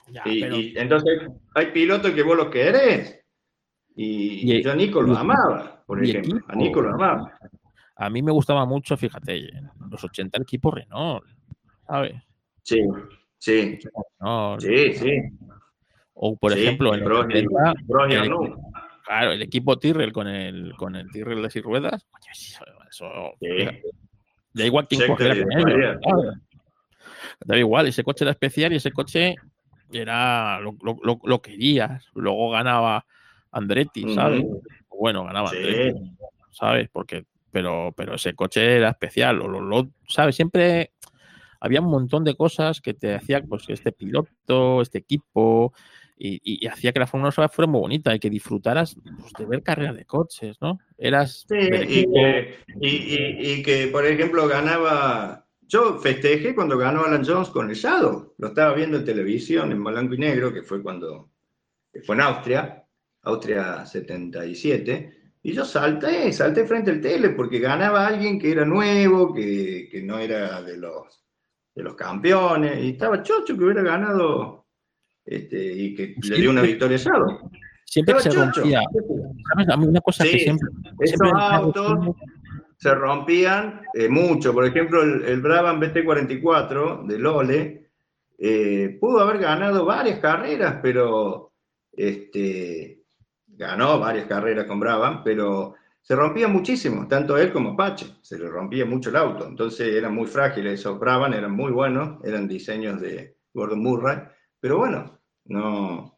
Ya, Y, pero- y entonces hay pilotos que vos los querés. Y, Y- yo a Nico lo y- amaba, por ejemplo. equipo. A Nico lo amaba. A mí me gustaba mucho, fíjate, en los 80 el equipo Renault, ¿sabes? Sí, sí, Renault. sí, sí. O, por Sí, ejemplo, en los Brogy- 70, Brogy el, Arnoux. claro, el equipo Tyrrell con el, con el Tyrrell de seis ruedas, coño, eso, eso- Sí. da igual quién cogiera con. ¿sabes? Da igual, ese coche era especial y ese coche era lo, lo, querías. Luego ganaba Andretti, ¿sabes? Ujú. Bueno, ganaba Sí. Andretti, ¿sabes? Porque, pero, pero ese coche era especial, lo, lo- ¿sabes? Siempre había un montón de cosas que te hacía, pues, este piloto, este equipo, y, y- y hacía que la Fórmula 1 fuera muy bonita y que disfrutaras pues, de ver carreras de coches, ¿no? Eras Sí, que, y que, por ejemplo, ganaba. Yo festejé cuando ganó Alan Jones con el Shadow. Lo estaba viendo en televisión, en blanco y negro, que fue cuando. que fue en Austria, Austria 77. Y yo salté, salté frente al tele, porque ganaba alguien que era nuevo, que, que no era de los, de los campeones. Y estaba chocho que hubiera ganado. Este, y que le dio una victoria a Shadow. siempre se Estaba chocho. rompía. ¿Sabes? A mí una cosa que siempre. Esos siempre autos se rompían eh, mucho. Por ejemplo, el, el Brabham BT44 de Lole eh, pudo haber ganado varias carreras, pero este, ganó varias carreras con Brabham, pero se rompía muchísimo, tanto él como Apache, se le rompía mucho el auto. Entonces eran muy frágiles esos Brabham, eran muy buenos, eran diseños de Gordon Murray, pero bueno, no.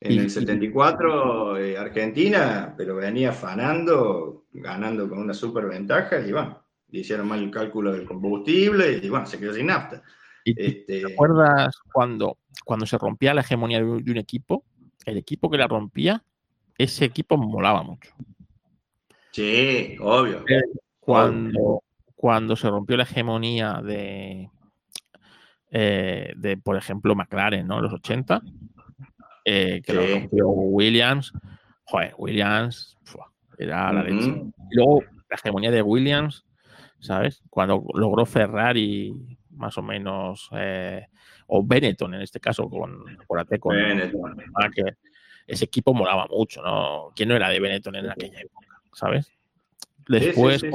En Y- el y- 74 eh, Argentina, pero venía afanando, ganando con una super ventaja y bueno, le hicieron mal el cálculo del combustible y bueno, se quedó sin nafta. ¿Y tú Este, ¿Te acuerdas cuando, cuando se rompía la hegemonía de un, de un equipo? El equipo que la rompía, ese equipo molaba mucho. sí, obvio. Cuando, cuando se rompió la hegemonía de, eh, de, por ejemplo, McLaren, ¿no? Los 80, eh, que lo rompió Williams. Joder, Williams era la leche. Y luego la hegemonía de Williams, ¿sabes? Cuando logró Ferrari, más o menos, eh, o Benetton en este caso, con, acuérdate, con Benetton. que ese equipo molaba mucho, ¿no? ¿Quién no era de Benetton en aquella época? ¿Sabes? Sí, Después, sí,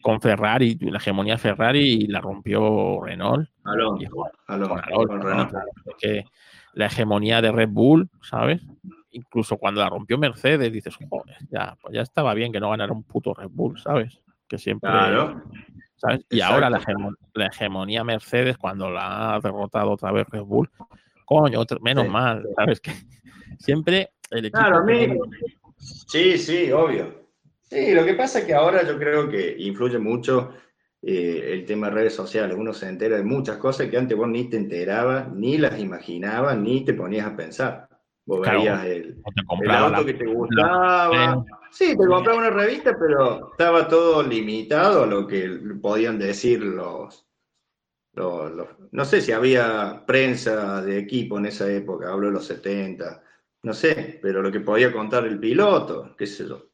con, Ferrari, la hegemonía Ferrari la rompió Renault. Alonso, con la hegemonía de Red Bull, ¿sabes? incluso cuando la rompió Mercedes, dices, joder, ya, pues ya estaba bien que no ganara un puto Red Bull, ¿sabes? Que siempre. Claro. ¿sabes? Y ahora la, hemo- la hegemonía Mercedes, cuando la ha derrotado otra vez Red Bull, coño, menos Sí. mal, ¿sabes? Que siempre el equipo. Claro, que- Sí, sí, obvio. Sí, lo que pasa es que ahora yo creo que influye mucho eh, el tema de redes sociales. Uno se entera de muchas cosas que antes vos ni te enterabas, ni las imaginabas, ni te ponías a pensar. Vos Claro. veías el, el auto la- que te gustaba. Sí, te compraba una revista, pero estaba todo limitado a lo que podían decir los, los, los- No sé si había prensa de equipo en esa época, hablo de los 70, no sé, pero lo que podía contar el piloto, qué sé yo.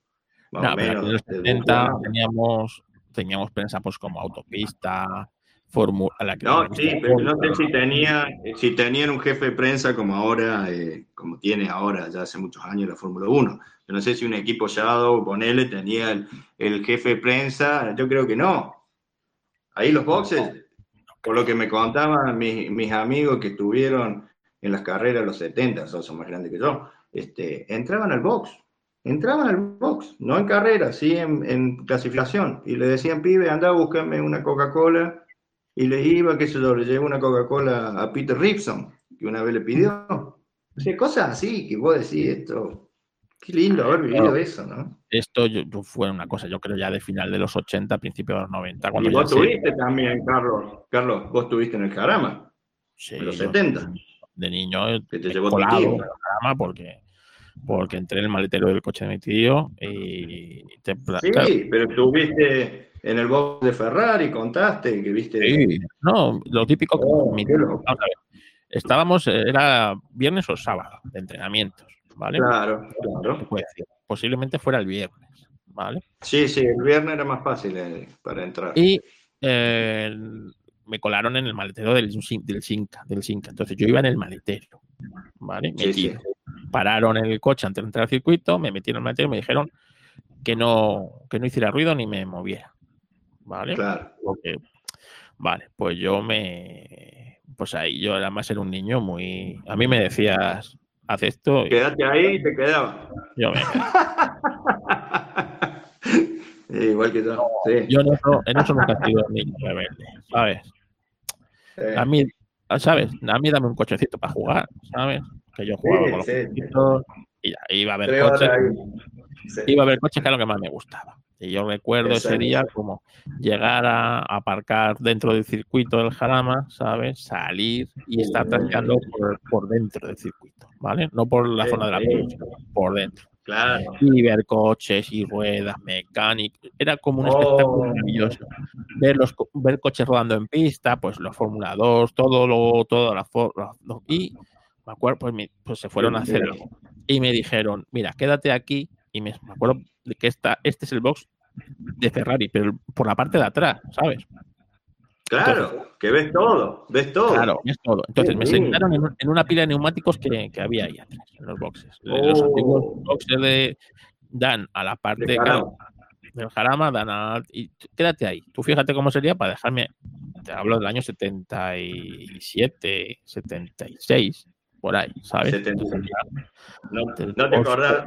Más No, o menos. en los de 70 Buchan. teníamos, teníamos prensa pues como autopista, fórmula. No, sí, pero no sé si tenía, si tenían un jefe de prensa como ahora, eh, como tiene ahora, ya hace muchos años la Fórmula 1. Yo no sé si un equipo Shadow, ponele, tenía el, el jefe de prensa, yo creo que no. Ahí los boxes, por lo que me contaban mis, mis amigos que estuvieron en las carreras de los 70, son son más grandes que yo, este, entraban al box, entraban al box, no en carrera, sí en, en clasificación, y le decían, pibe, anda a buscarme una Coca-Cola, y le iba, qué sé yo, le llevó una Coca-Cola a Peter Ripson, que una vez le pidió. O sea, cosas así que vos decís esto. Qué lindo haber vivido Claro. eso, ¿no? Esto yo- fue una cosa, yo creo ya de final de los 80, principio de los 90. Cuando Y vos se- tuviste también, Carlos. Carlos, vos tuviste en el Jarama, sí, en los yo 70. de niño Que te llevó tu colado tío. en el programa porque, porque entré en el maletero del coche de mi tío y te, Sí, claro, pero estuviste en el box de Ferrari, contaste que viste. sí, no, lo típico que Oh, mi- ver, estábamos, era viernes o sábado de entrenamientos, ¿vale? Claro, claro. Posiblemente fuera el viernes, ¿vale? Sí, sí, el viernes era más fácil eh, para entrar. Y eh, me colaron en el maletero del, del Sinca, del Sinca. Entonces yo iba en el maletero, ¿vale? Sí, sí. Pararon el coche antes de entrar al circuito, me metieron en el y me dijeron que no, que no hiciera ruido ni me moviera, ¿vale? Claro. Porque, vale, pues yo me. Pues ahí yo además era un niño muy. A mí me decías, haz esto, y Quédate ahí y te quedaba. yo me. Sí, igual que yo. Sí. Yo en eso, en eso nunca he sido niño rebelde, ¿sabes? Sí. A mí, ¿sabes? A mí dame un cochecito para jugar, ¿sabes? Que yo jugaba Sí, con los sí, y ya, iba a horas coches. Sí. iba a ver coches que era lo que más me gustaba. Y yo recuerdo ese día como llegar a aparcar dentro del circuito del Jarama, ¿sabes? Salir y estar trasteando por, por dentro del circuito, ¿vale? No por la zona de la pista, por dentro. Claro. Y ver coches y ruedas, mecánicos. Era como un Oh. espectáculo maravilloso. Ver, los, ver coches rodando en pista, pues los Fórmula 2, todo lo, toda la, Y me acuerdo, pues, pues se fueron a hacer algo. Y me dijeron, mira, quédate aquí. Y me, me acuerdo de que esta, este es el box de Ferrari, pero por la parte de atrás, ¿sabes? Claro, que ves todo, ves todo. Claro, todo. Entonces me sentaron en, un- en una pila de neumáticos que, que había ahí atrás, en los boxes. Los Oh. antiguos boxes de, dan a la parte De del jarama, dan a. Y quédate ahí. Tú fíjate cómo sería para dejarme. Te hablo del año 77, 76, por ahí, ¿sabes? 77. No, Te- no te o- acordás,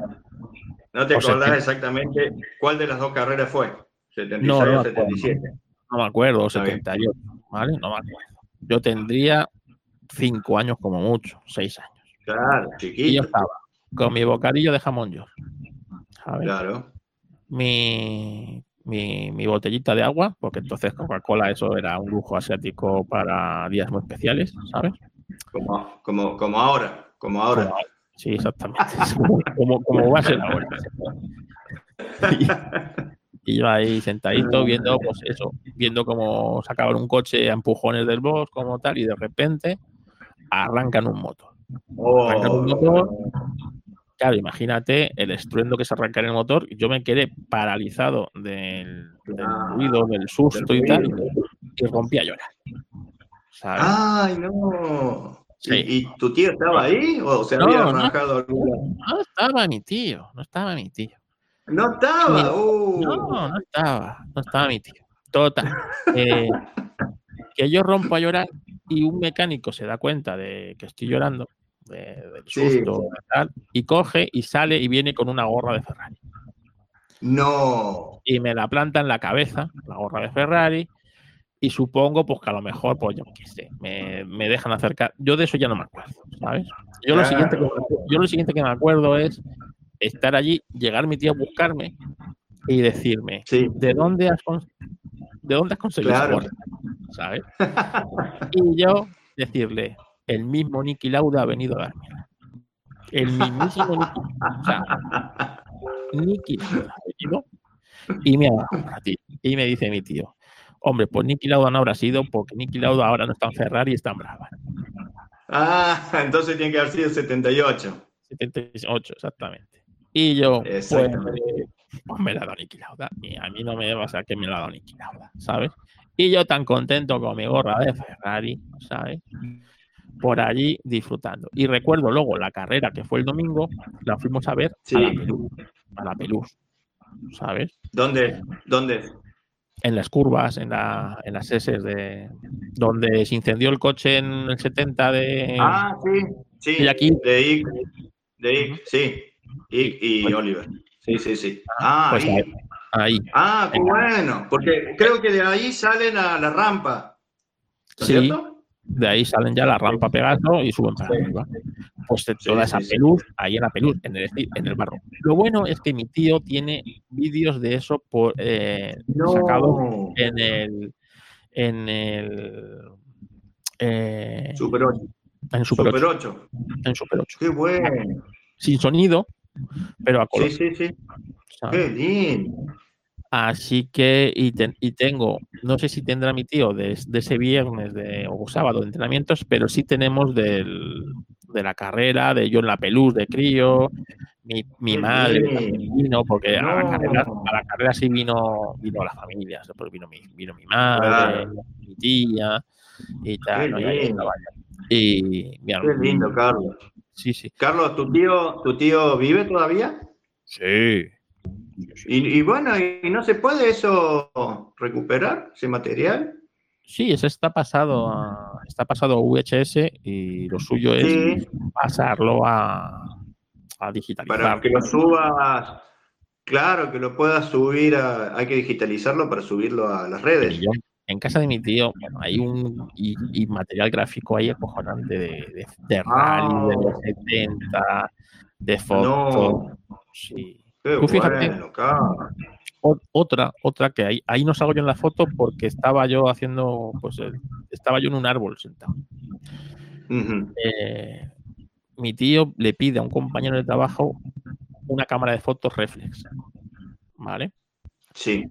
no te o acordás exactamente cuál de las dos carreras fue. 76 No, no me o acuerdo. 77. No me acuerdo, bien. 78, ¿vale? No me acuerdo. Yo tendría 5 años como mucho, 6 años. Claro, Y yo chiquito. estaba con mi bocadillo de jamón ¿sabes? Claro. mi, mi, mi botellita de agua, porque entonces Coca-Cola eso era un lujo asiático para días muy especiales, ¿sabes? Como, como, como ahora. Como ahora. Sí, exactamente. Como, como, va a ser ahora. Y, y yo ahí sentadito viendo, pues eso, viendo cómo sacaban un coche a empujones del box, como tal, y de repente arrancan un motor. Arrancan un motor. Claro, imagínate el estruendo que se arranca en el motor. y Yo me quedé paralizado del, del Ah, ruido, del susto del y tal, y rompí a llorar. ¿Sabes? ¡Ay, no! Sí. ¿Y, tu tío estaba ahí o se No, había no. arrancado alguna? No estaba mi tío, no estaba mi tío. No estaba. Uh. No, no estaba, no estaba mi tío. Total. eh, que yo rompo a llorar y un mecánico se da cuenta de que estoy llorando, de- del Sí. susto y tal, y coge y sale y viene con una gorra de Ferrari. No. Y me la planta en la cabeza, la gorra de Ferrari, y supongo pues que a lo mejor, pues yo qué sé, me, me dejan acercar. Yo de eso ya no me acuerdo, ¿sabes? Yo lo, siguiente que, yo lo siguiente que me acuerdo es estar allí, llegar mi tío a buscarme y decirme, Sí. ¿de dónde has, ¿de dónde has conseguido Claro. ¿Sabes? y yo decirle, el mismo Nicky Lauda ha venido a darme. El mismísimo Nicky. O sea, Nicky Lauda ha venido y me ha dado a ti. Y me dice mi tío, hombre, pues Nicky Lauda no habrá sido porque Nicky Lauda ahora no está en Ferrari y está en Brava. Ah, entonces tiene que haber sido 78. 78, exactamente. Y yo, pues, Exactamente. eh, pues me la ha dado Lauda. Y a mí no me va a ser que me la ha dado Lauda, ¿sabes? Y yo tan contento con mi gorra de Ferrari, ¿sabes? Por allí disfrutando. Y recuerdo luego la carrera que fue el domingo, la fuimos a ver Sí. a la Pelús, a la Pelús, ¿sabes? ¿Dónde? ¿Dónde? En las curvas, en, la, en las S de donde se incendió el coche en el 70 de, Ah, sí. Sí. Y aquí- De Ick. De Ick, sí. Ick y Bueno. Oliver. Sí, sí, sí. Ah, pues ahí. Ah, Venga. bueno. Porque creo que de ahí salen a la rampa. ¿No es Sí, cierto? De ahí salen ya la rampa Pegaso y suben para arriba. Pues toda esa peluz, ahí en la peluz, en el, en el barro. Lo bueno es que mi tío tiene vídeos de eso por, eh, No. en el en el eh, Super 8. en Super, Super 8, 8. en Super 8. Qué bueno. Sin sonido, pero a color. Sí, sí, sí. ¿sabes? Qué lindo. Así que, y, ten- y tengo, no sé si tendrá mi tío de, de ese viernes de, o sábado de entrenamientos, pero sí tenemos del, de la carrera, de yo en la pelús de crío, mi, madre vino, porque a, la carrera, a la carrera sí vino, vino la familia, después vino mi, vino mi madre, Claro. mi tía y tal. Qué ¿no? Y, ahí lindo. estaba. Y mi Qué hermano- lindo, Carlos. Sí, sí. Carlos, ¿tu tío, tu tío vive todavía? Sí. Y, y bueno, ¿y no se puede eso recuperar, ese material? Sí, ese está pasado a, está pasado a VHS y lo suyo es pasarlo a, a digitalizar. para que lo subas, claro, que lo puedas subir, a- hay que digitalizarlo para subirlo a las redes. Yo, en casa de mi tío, bueno, hay un y, y material gráfico ahí acojonante de, de, de rally, de los 70, de fotos. No. Sí. Qué Tú fíjate. bueno, Carlos. O- otra, otra que ahí, ahí no salgo yo en la foto porque estaba yo haciendo, pues estaba yo en un árbol sentado. Eh, mi tío le pide a un compañero de trabajo una cámara de fotos reflex. ¿Vale? Sí,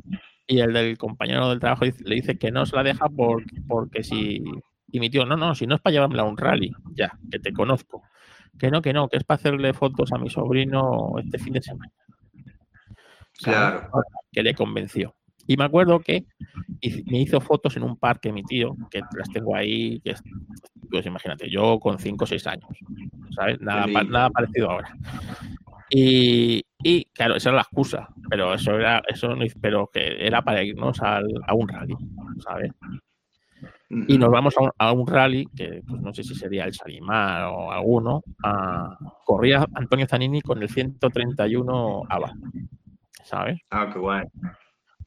Y el del compañero del trabajo le dice que no se la deja por- porque si. Y mi tío, no, no, si no es para llevármela a un rally, ya, que te conozco. Que no, que no, que es para hacerle fotos a mi sobrino este fin de semana. Claro. Que le convenció. Y me acuerdo que me hizo fotos en un parque mi tío, que las tengo ahí, que es- pues imagínate, yo con 5 o 6 años, ¿sabes? Nada, pa- lindo. nada parecido ahora. Y, y, claro, esa era la excusa, pero eso era, eso no, pero que era para irnos al- a un rally, ¿sabes? Y nos vamos a un, a un rally, que pues, no sé si sería el Salimar o alguno, a- corría Antonio Zanini con el 131 ABA, ¿sabes? Ah, qué bueno.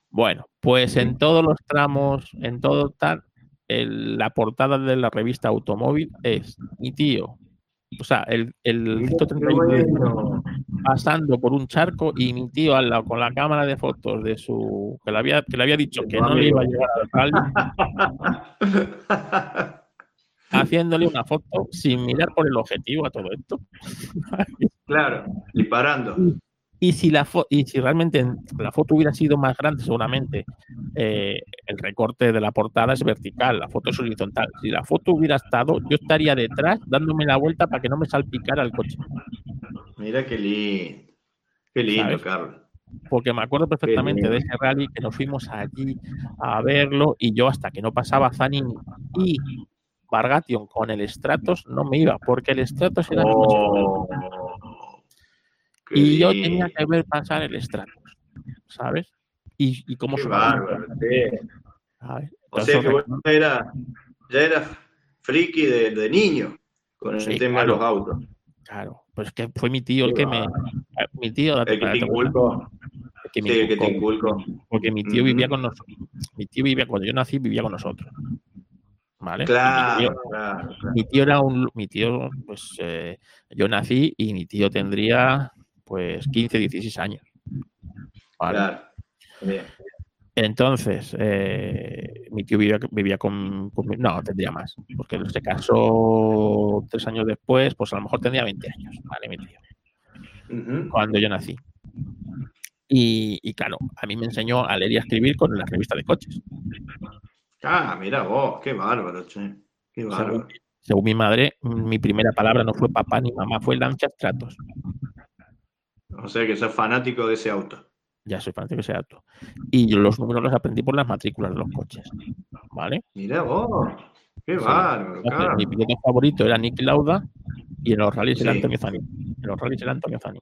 Bueno, pues en todos los tramos, en todo tal, el- la portada de la revista Automóvil es mi tío. O sea, el, el Mira, qué 131 bueno. pasando por un charco y mi tío al lado con la cámara de fotos de su. que le había, que le había dicho que no le iba a llegar al rally, haciéndole una foto sin mirar por el objetivo a todo esto. claro, disparando. Y si, la y si realmente en- la foto hubiera sido más grande, seguramente eh, el recorte de la portada es vertical, la foto es horizontal. Si la foto hubiera estado, yo estaría detrás dándome la vuelta para que no me salpicara el coche. Mira qué lindo. Qué lindo. Carlos. Porque me acuerdo perfectamente de ese rally que nos fuimos allí a verlo y yo hasta que no pasaba Zanini y Bargation con el Stratos no me iba, porque el Stratos era Oh, y yo tenía que ver pasar el Stratos, ¿sabes? Y, y cómo. ¿sabes? O sea que ya era, ya era friki de, de niño. con el Sí, tema claro. de los autos. Claro, pues es que fue mi tío el que me. Mi tío, El que te inculcó. el que Sí, el que te inculcó. Porque mi tío vivía con nosotros. Mi tío vivía, cuando yo nací, vivía con nosotros. ¿Vale? Y Mi Claro, tío, claro, claro. mi tío era un. Mi tío, pues eh, yo nací y mi tío tendría pues 15, 16 años. ¿Vale? claro. Bien. Entonces, eh, mi tío vivía, vivía con, No, tendría más. Porque se casó tres años después, pues a lo mejor tendría 20 años, ¿vale? Mi tío. Cuando yo nací. Y, y claro, a mí me enseñó a leer y a escribir con la revista de coches. Ah, mira vos, qué bárbaro, che. Qué bárbaro. Según, según mi madre, mi primera palabra no fue papá ni mamá, fue Lancia Stratos. O sea que sos fanático de ese auto. Ya soy fanático de ese dato. Y yo los números los aprendí por las matrículas de los coches. ¿Vale? Mira vos, qué Sí. bárbaro, claro. mi piloto favorito era Nicky Lauda y en los rallies era Sí. Antonio Zani. En los rallies era Antonio Zani.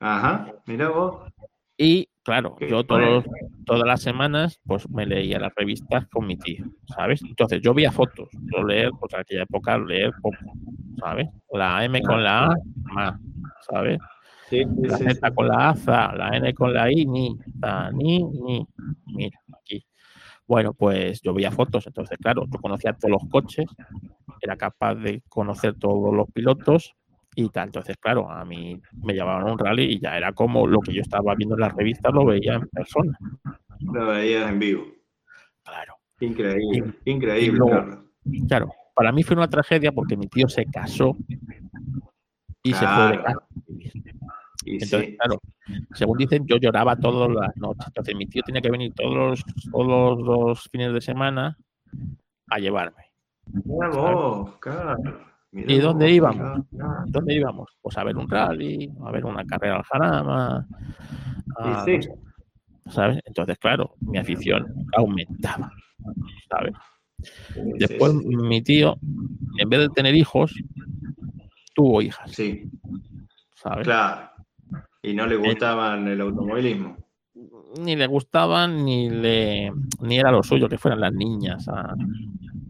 Ajá, mira vos. Y claro, Qué yo todos, todas las semanas pues me leía las revistas con mi tío, ¿sabes? Entonces yo veía fotos, yo leer, pues en aquella época leer poco, ¿sabes? La M con la A, más, ¿sabes? Sí, sí, La sí, Z sí. con la A, za, la N con la I, ni, ta, ni, ni. Mira, aquí. Bueno, pues yo veía fotos, entonces, claro, yo conocía todos los coches, era capaz de conocer todos los pilotos y tal. Entonces, claro, a mí me llevaban a un rally y ya era como lo que yo estaba viendo en las revistas, lo veía en persona. Lo veías en vivo. Claro. Increíble, y increíble, luego-. Claro, para mí fue una tragedia porque mi tío se casó y se fue de casa. Y Entonces, sí. claro, según dicen, yo lloraba todas las noches. Entonces, mi tío tenía que venir todos los, todos los fines de semana a llevarme. Mira vos, claro. Mira ¿Y dónde vos, íbamos? ¿Dónde íbamos? Pues a ver un rally, a ver una carrera al Jarama. a- sí. ¿Sabes? Entonces, claro, mi afición aumentaba. ¿Sabes? Sí, Después, sí, mi tío, en vez de tener hijos, tuvo hijas. sí, ¿Sabes? claro. Y no le Eh, gustaban el automovilismo. ni le gustaban ni le ni era lo suyo que fueran las niñas a,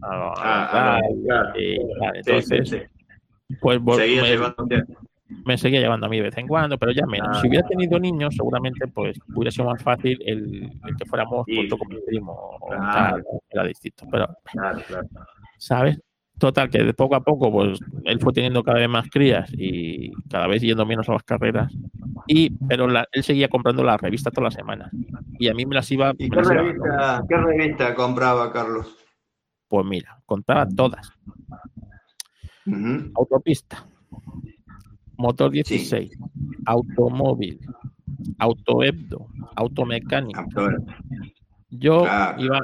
Ah, ah, entonces pues me, seguía llevando a mí de vez en cuando pero ya menos Ah. si hubiera tenido niños seguramente pues hubiera sido más fácil el, el que fuéramos junto con mi primo o Claro. tal, era distinto pero Claro, claro. sabes total que de poco a poco pues él fue teniendo cada vez más crías y cada vez yendo menos a las carreras. Y pero la- él seguía comprando las revistas todas las semanas. Y a mí me las iba, ¿Y qué iba- revista, qué revista compraba Carlos? Pues mira, contaba todas. Autopista, motor 16, automóvil, autoebdo, automecánica. Yo Claro. iba,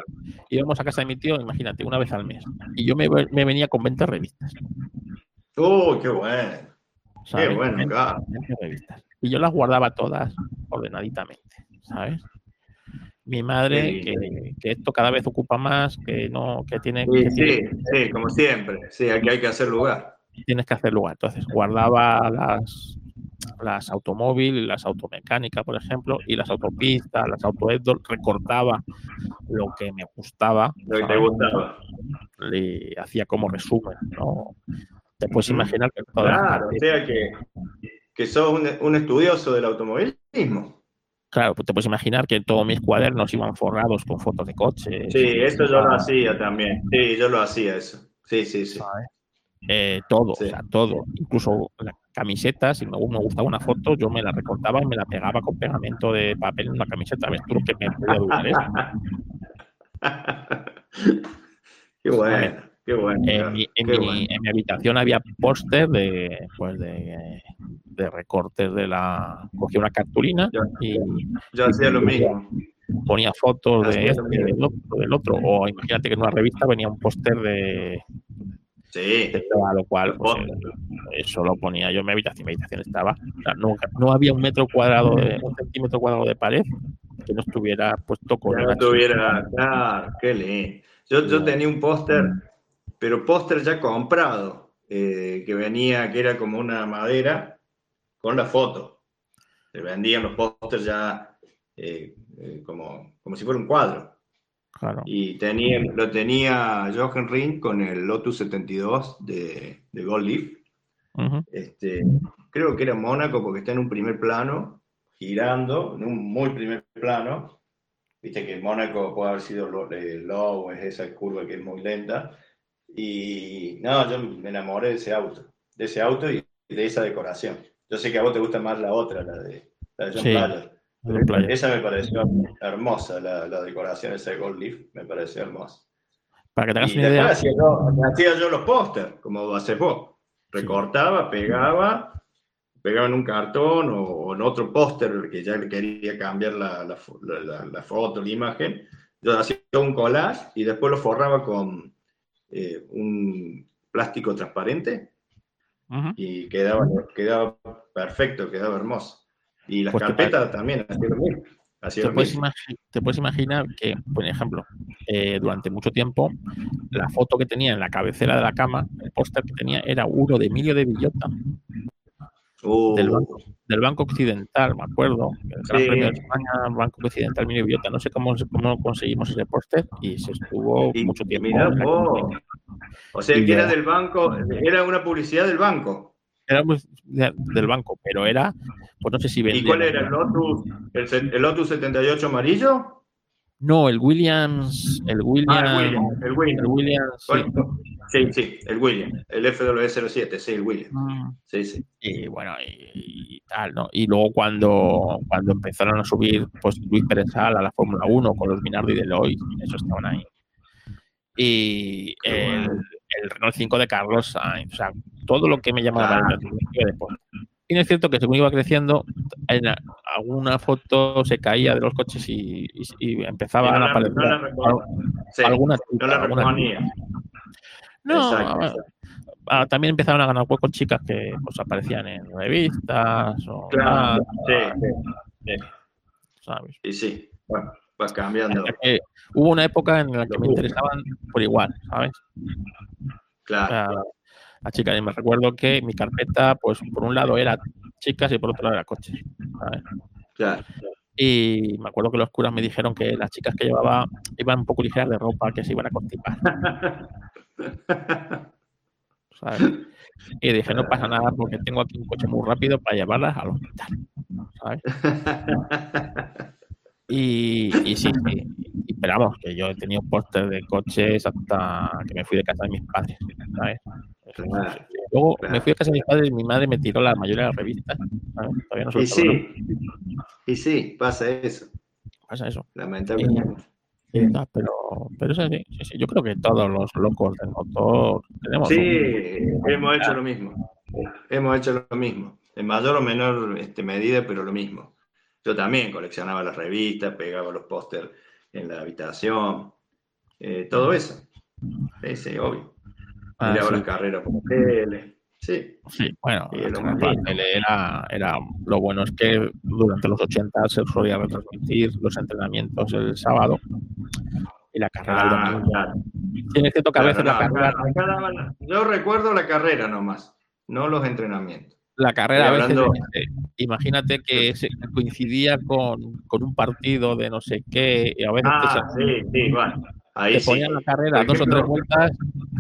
íbamos a casa de mi tío, imagínate, una vez al mes. Y yo me, me venía con 20 revistas. ¡Oh, qué bueno! ¿sabes? Qué bueno, 20 claro. 20 revistas. Y yo las guardaba todas ordenaditamente, ¿sabes? Mi madre, que, que esto cada vez ocupa más, que no, que tiene, Sí, que tiene- sí, sí, como siempre. Sí, aquí hay que hacer lugar. tienes que hacer lugar. Entonces, guardaba las, las automóviles, las automecánicas, por ejemplo, y las autopistas, las autoedol, recortaba lo que me gustaba, Lo que te gustaba. le hacía como resumen, ¿no? Te puedes imaginar que Claro, o sea que, que sos un, un estudioso del automovilismo. claro, pues te puedes imaginar que todos mis cuadernos iban forrados con fotos de coches. Sí, eso yo lo hacía también. Sí, yo lo hacía eso. Sí, sí, sí. Eh, todo, Sí. o sea, todo. Incluso las camisetas, si me, me gustaba una foto, yo me la recortaba y me la pegaba con pegamento de papel en una camiseta. ¿Ves tú que me podía durar eso? qué bueno, qué bueno. En mi, en qué mi- bueno. en mi habitación había póster de, pues de, de recortes de la. Cogía una cartulina Yo- y Yo hacía lo mismo. ponía fotos de este, del otro, del otro. O imagínate que en una revista venía un póster de, Sí, todo, lo cual pues, eso lo ponía yo en mi habitación. Mi habitación estaba. o sea, nunca, no había un metro cuadrado, de, un centímetro cuadrado de pared que no estuviera puesto con no archivo. tuviera. Claro, qué lindo. Yo, yo tenía un póster, pero póster ya comprado, eh, que venía, que era como una madera con la foto. Se vendían los pósters ya eh, eh, como, como si fuera un cuadro. Claro. Y tenía, lo tenía Jochen Ring con el Lotus 72 de, de Gold Leaf. Ujú. Este, creo que era Mónaco porque está en un primer plano, girando, en un muy primer plano. Viste que Mónaco puede haber sido el low, es esa curva que es muy lenta. Y no, yo me enamoré de ese auto, de ese auto y de esa decoración. Yo sé que a vos te gusta más la otra, la de, la de John Sí, Player. Playa. Esa me pareció hermosa, la, la decoración esa de Gold Leaf, me pareció hermosa. Para que te hagas Y una idea, hacía yo, hacía yo los pósters, como haces vos. Recortaba, pegaba, pegaba en un cartón o, o en otro póster que ya le quería cambiar la, la la- la- foto, la imagen. Yo hacía un collage y después lo forraba con eh, un plástico transparente ujú, y quedaba, quedaba perfecto, quedaba hermoso. Y las Pues carpetas también hacía lo mismo. hacía te lo puedes, mismo. imagi- te puedes imaginar que, por ejemplo, eh, durante mucho tiempo, la foto que tenía en la cabecera de la cama, el póster que tenía, era uno de Emilio de Villota, Uh, del banco. del Banco Occidental, me acuerdo. El Gran Sí. Premio de España, Banco Occidental, Emilio de Villota. No sé cómo, cómo conseguimos ese póster y se estuvo Y mucho tiempo. campaña. O sea, Y que era del banco, era una publicidad del banco. Era muy- de- del banco, pero era, pues no sé si ¿Y vendían- cuál era el Lotus? ¿El, el Lotus 78 amarillo? No, el Williams, el Williams, Ah, el William. El el William. Williams, sí. Sí, sí, el William. El FW07, sí, el William. Mm. Sí, sí. y bueno y, y tal no y luego cuando cuando empezaron a subir pues Luis Pérez Sal a la Fórmula 1 con los Minardi y Deloitte eso estaban ahí y el, el Renault 5 de Carlos Sainz o sea todo lo que me llamaba la atención de deporte y es cierto que según iba creciendo en alguna foto se caía de los coches y, y- y empezaban Y no a la- aparecer no la Sí, alguna no la alguna- reconía. no, Exacto, ah, también empezaron a ganar huecos chicas que pues aparecían en revistas o Claro, tal, sí, ¿sabes? sí, sí. Bueno, vas cambiando. Que hubo una época en la que me interesaban por igual, ¿sabes? Claro. La, la chica, y me recuerdo que mi carpeta, pues por un lado era chicas y por otro lado era coches, ¿sabes? Claro. Y me acuerdo que los curas me dijeron que las chicas que llevaba iban un poco ligeras de ropa, que se iban a constipar, ¿sabes? Y dije, no pasa nada porque tengo aquí un coche muy rápido para llevarlas al hospital, ¿sabes? Y, y sí, sí. Y, pero vamos, que yo he tenido póster de coches hasta que me fui de casa de mis padres, ¿sabes? Claro, Luego claro. me fui a casa de mis padres y mi madre me tiró la mayoría de las revistas. ¿sabes? Todavía no Y sí, y sí, pasa eso, Pasa eso. lamentablemente. Ah, pero, pero es así. Sí, sí. Yo creo que todos los locos del motor tenemos. Sí, un- hemos hecho lo mismo. Hemos hecho lo mismo. En mayor o menor este, medida, pero lo mismo. Yo también coleccionaba las revistas, pegaba los pósters en la habitación, eh, todo eso. Sí, sí, obvio. Ah, Miraba sí. las carreras por tele. Sí, Sí, bueno, lo la tele era, era lo bueno es que durante los 80 se solía retransmitir los entrenamientos el sábado y la carrera el Ah, domingo. claro. Sí, es cierto que a Claro, veces la carrera, daban- yo recuerdo la carrera nomás, no los entrenamientos. La carrera a veces, imagínate que se coincidía con, con un partido de no sé qué y a veces te, Ah, sí, sí, bueno. Ahí te sí. ponían la carrera dos o tres vueltas,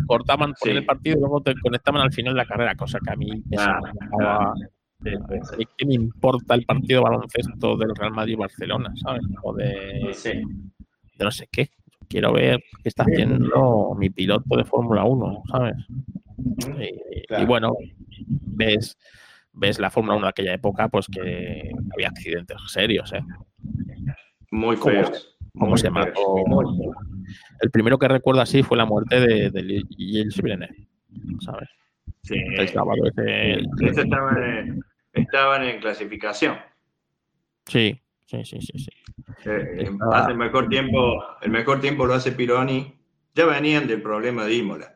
cortaban por el partido y luego te conectaban al final de la carrera, cosa que a mí me sí. ¿Y ¿Qué me importa el partido de baloncesto del Real Madrid-Barcelona, ¿sabes? O de, no sé qué. Quiero ver qué está haciendo mi piloto de Fórmula 1, ¿sabes? Y, bueno, ves, ves la Fórmula 1 de aquella época, pues que había accidentes serios, ¿eh? Muy ¿Cómo feos. cómo se mató. El primero que recuerdo así fue la muerte de, de Gilles Villeneuve, ¿sabes? Sí. El sábado ese- Esos estaban en, estaban en clasificación. Sí, sí, sí, sí, sí. Eh, Estaba- hace el mejor tiempo, el mejor tiempo lo hace Pironi. Ya venían del problema de Imola.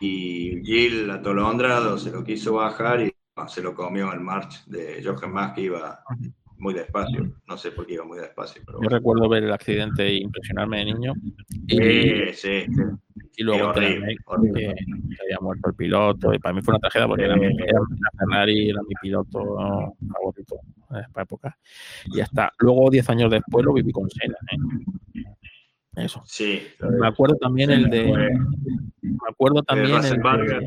Y, Gil atolondrado se lo quiso bajar y se lo comió el March de Jochen Mass que iba muy despacio. No sé por qué iba muy despacio, pero Yo recuerdo ver el accidente e impresionarme de niño. Y, Sí, sí, sí. y luego horrible, horrible. que, había muerto el piloto. Y para mí fue una tragedia porque era, mi- era Ferrari, era mi piloto favorito en esa época. Y hasta luego, 10 años después, lo viví con Senna. ¿eh? Eso. Sí. Me acuerdo también el de. Fue- Me acuerdo también el Ratzenberger. de.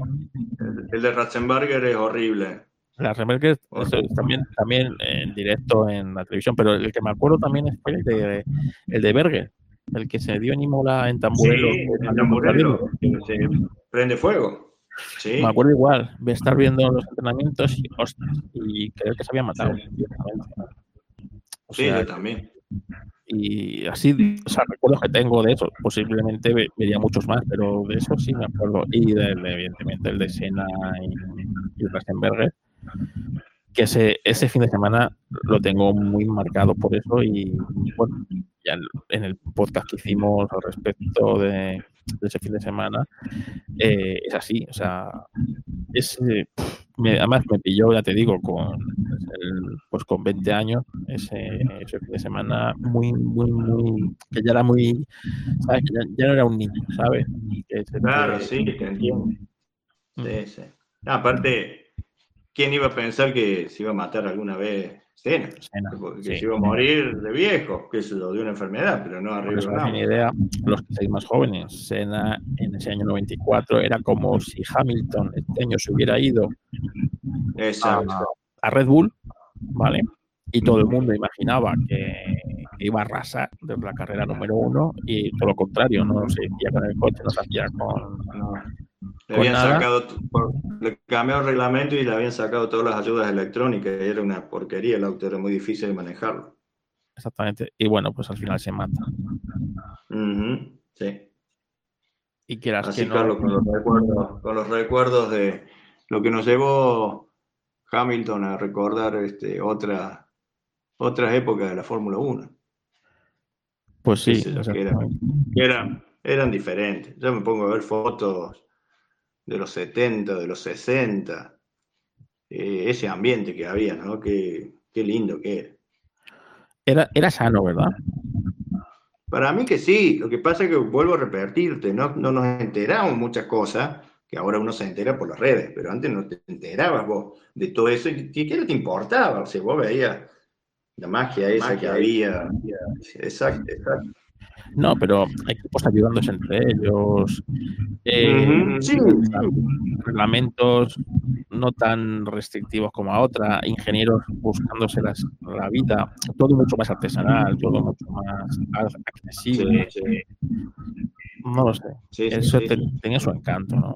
El, el de Ratzenberger es horrible. La Remerque también, también en directo en la televisión, pero el que me acuerdo también es el de, el de Berger, el que se dio en Imola en Tamburello. Sí, que se prende fuego. Sí. Me acuerdo igual de estar viendo los entrenamientos y ostras, y creo que se había matado. directamente. O Sí, yo también. Y así, o sea, recuerdos que tengo de eso, posiblemente ve- vería muchos más, pero de eso sí me acuerdo. Y del, de, evidentemente el de Sena y, y Rastenberger, que ese, ese fin de semana lo tengo muy marcado por eso y bueno, ya en el podcast que hicimos al respecto de, de ese fin de semana, eh, es así, o sea, es, eh, me- además me pilló, ya te digo, con el- pues con 20 años, ese, ese fin de semana muy, muy, muy, que ya era muy, ¿sabes? Que ya, ya no era un niño, ¿sabes? Que se- Claro, sí, te entiendo. Mm. Sí, sí. No, aparte, ¿quién iba a pensar que se iba a matar alguna vez Cena? Que sí. se iba a morir de viejo, que se lo dio una enfermedad, pero no arriba eso de no idea, los que seáis más jóvenes, Senna en ese año 94 era como si Hamilton este año se hubiera ido a, Red Bull, ¿vale? Y todo el mundo imaginaba que, que iba a arrasar desde la carrera número uno y todo lo contrario, no se hacía con el coche, no se hacía con... Le habían nada. sacado, le cambió el reglamento y le habían sacado todas las ayudas electrónicas y era una porquería, el auto era muy difícil de manejarlo. Exactamente. Y bueno, pues al final se mata. Sí. Y quieras Así, que no... Carlos, con los, recuerdos, con los recuerdos de lo que nos llevó Hamilton a recordar este, otra, otras épocas de la Fórmula 1, Pues sí, qué sé yo, que era- exactamente. que eran, eran diferentes. Yo me pongo a ver fotos de los 70, de los 60, eh, ese ambiente que había, ¿no? Qué, qué lindo que era. Era, era sano, ¿verdad? Para mí que sí, lo que pasa es que vuelvo a repetirte, no, no nos enteramos muchas cosas, que ahora uno se entera por las redes, pero antes no te enterabas vos de todo eso y ni siquiera te importaba, o sea, vos veías la magia esa que había. Exacto, exacto. No, pero equipos ayudándose entre ellos. eh, sí. reglamentos no tan restrictivos como a otra, ingenieros buscándose las- la vida, todo mucho más artesanal, todo mucho más accesible. Sí, sí. No lo sé. Sí, Eso sí. te- tenía su encanto, ¿no?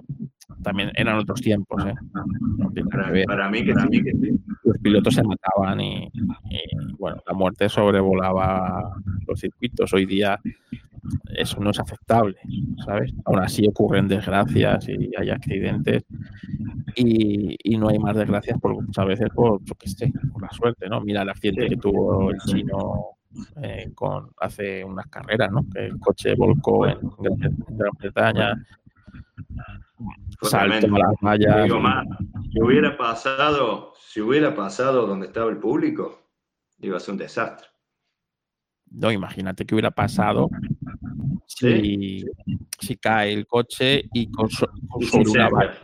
También eran otros tiempos, ¿eh? No nada Para, que ver. para mí que sí, que sí. Los pilotos se mataban y, y, bueno, la muerte sobrevolaba los circuitos. Hoy día eso no es aceptable, ¿sabes? Aún así ocurren desgracias y hay accidentes y, y no hay más desgracias por muchas veces por, yo qué sé, por la suerte, ¿no? Mira el accidente que tuvo el chino eh, con hace unas carreras, ¿no? Que el coche volcó en Gran, en Gran Bretaña, saltó a las. Digo más, si hubiera pasado, si hubiera pasado donde estaba el público, iba a ser un desastre. No, imagínate qué hubiera pasado si, si cae el coche y con, Y una barra.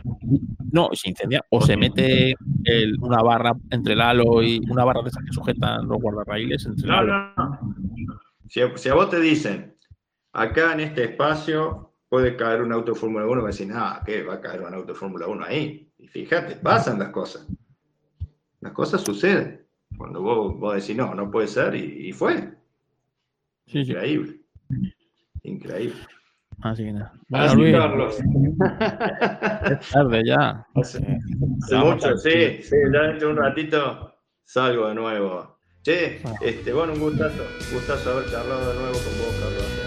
No, se incendia. O se mete el- una barra entre el halo y una barra de esas que sujetan los guardarraíles entre el No, halo. no, no. Si a, si a vos te dicen, acá en este espacio puede caer un auto de Fórmula 1, vas a decir, ah, ¿qué? Va a caer un auto de Fórmula 1 ahí. Y fíjate, pasan las cosas. Las cosas suceden. Cuando vos, vos decís, no, no puede ser, y, y fue. Sí, sí. Increíble. Increíble. Así que nada. Bueno, Así, Luis, Carlos. es tarde ya. Hace- Hace mucho, sí, sí, ya dentro de un ratito salgo de nuevo. Che, este, bueno, un gustazo, un gustazo haber charlado de nuevo con vos, Carlos.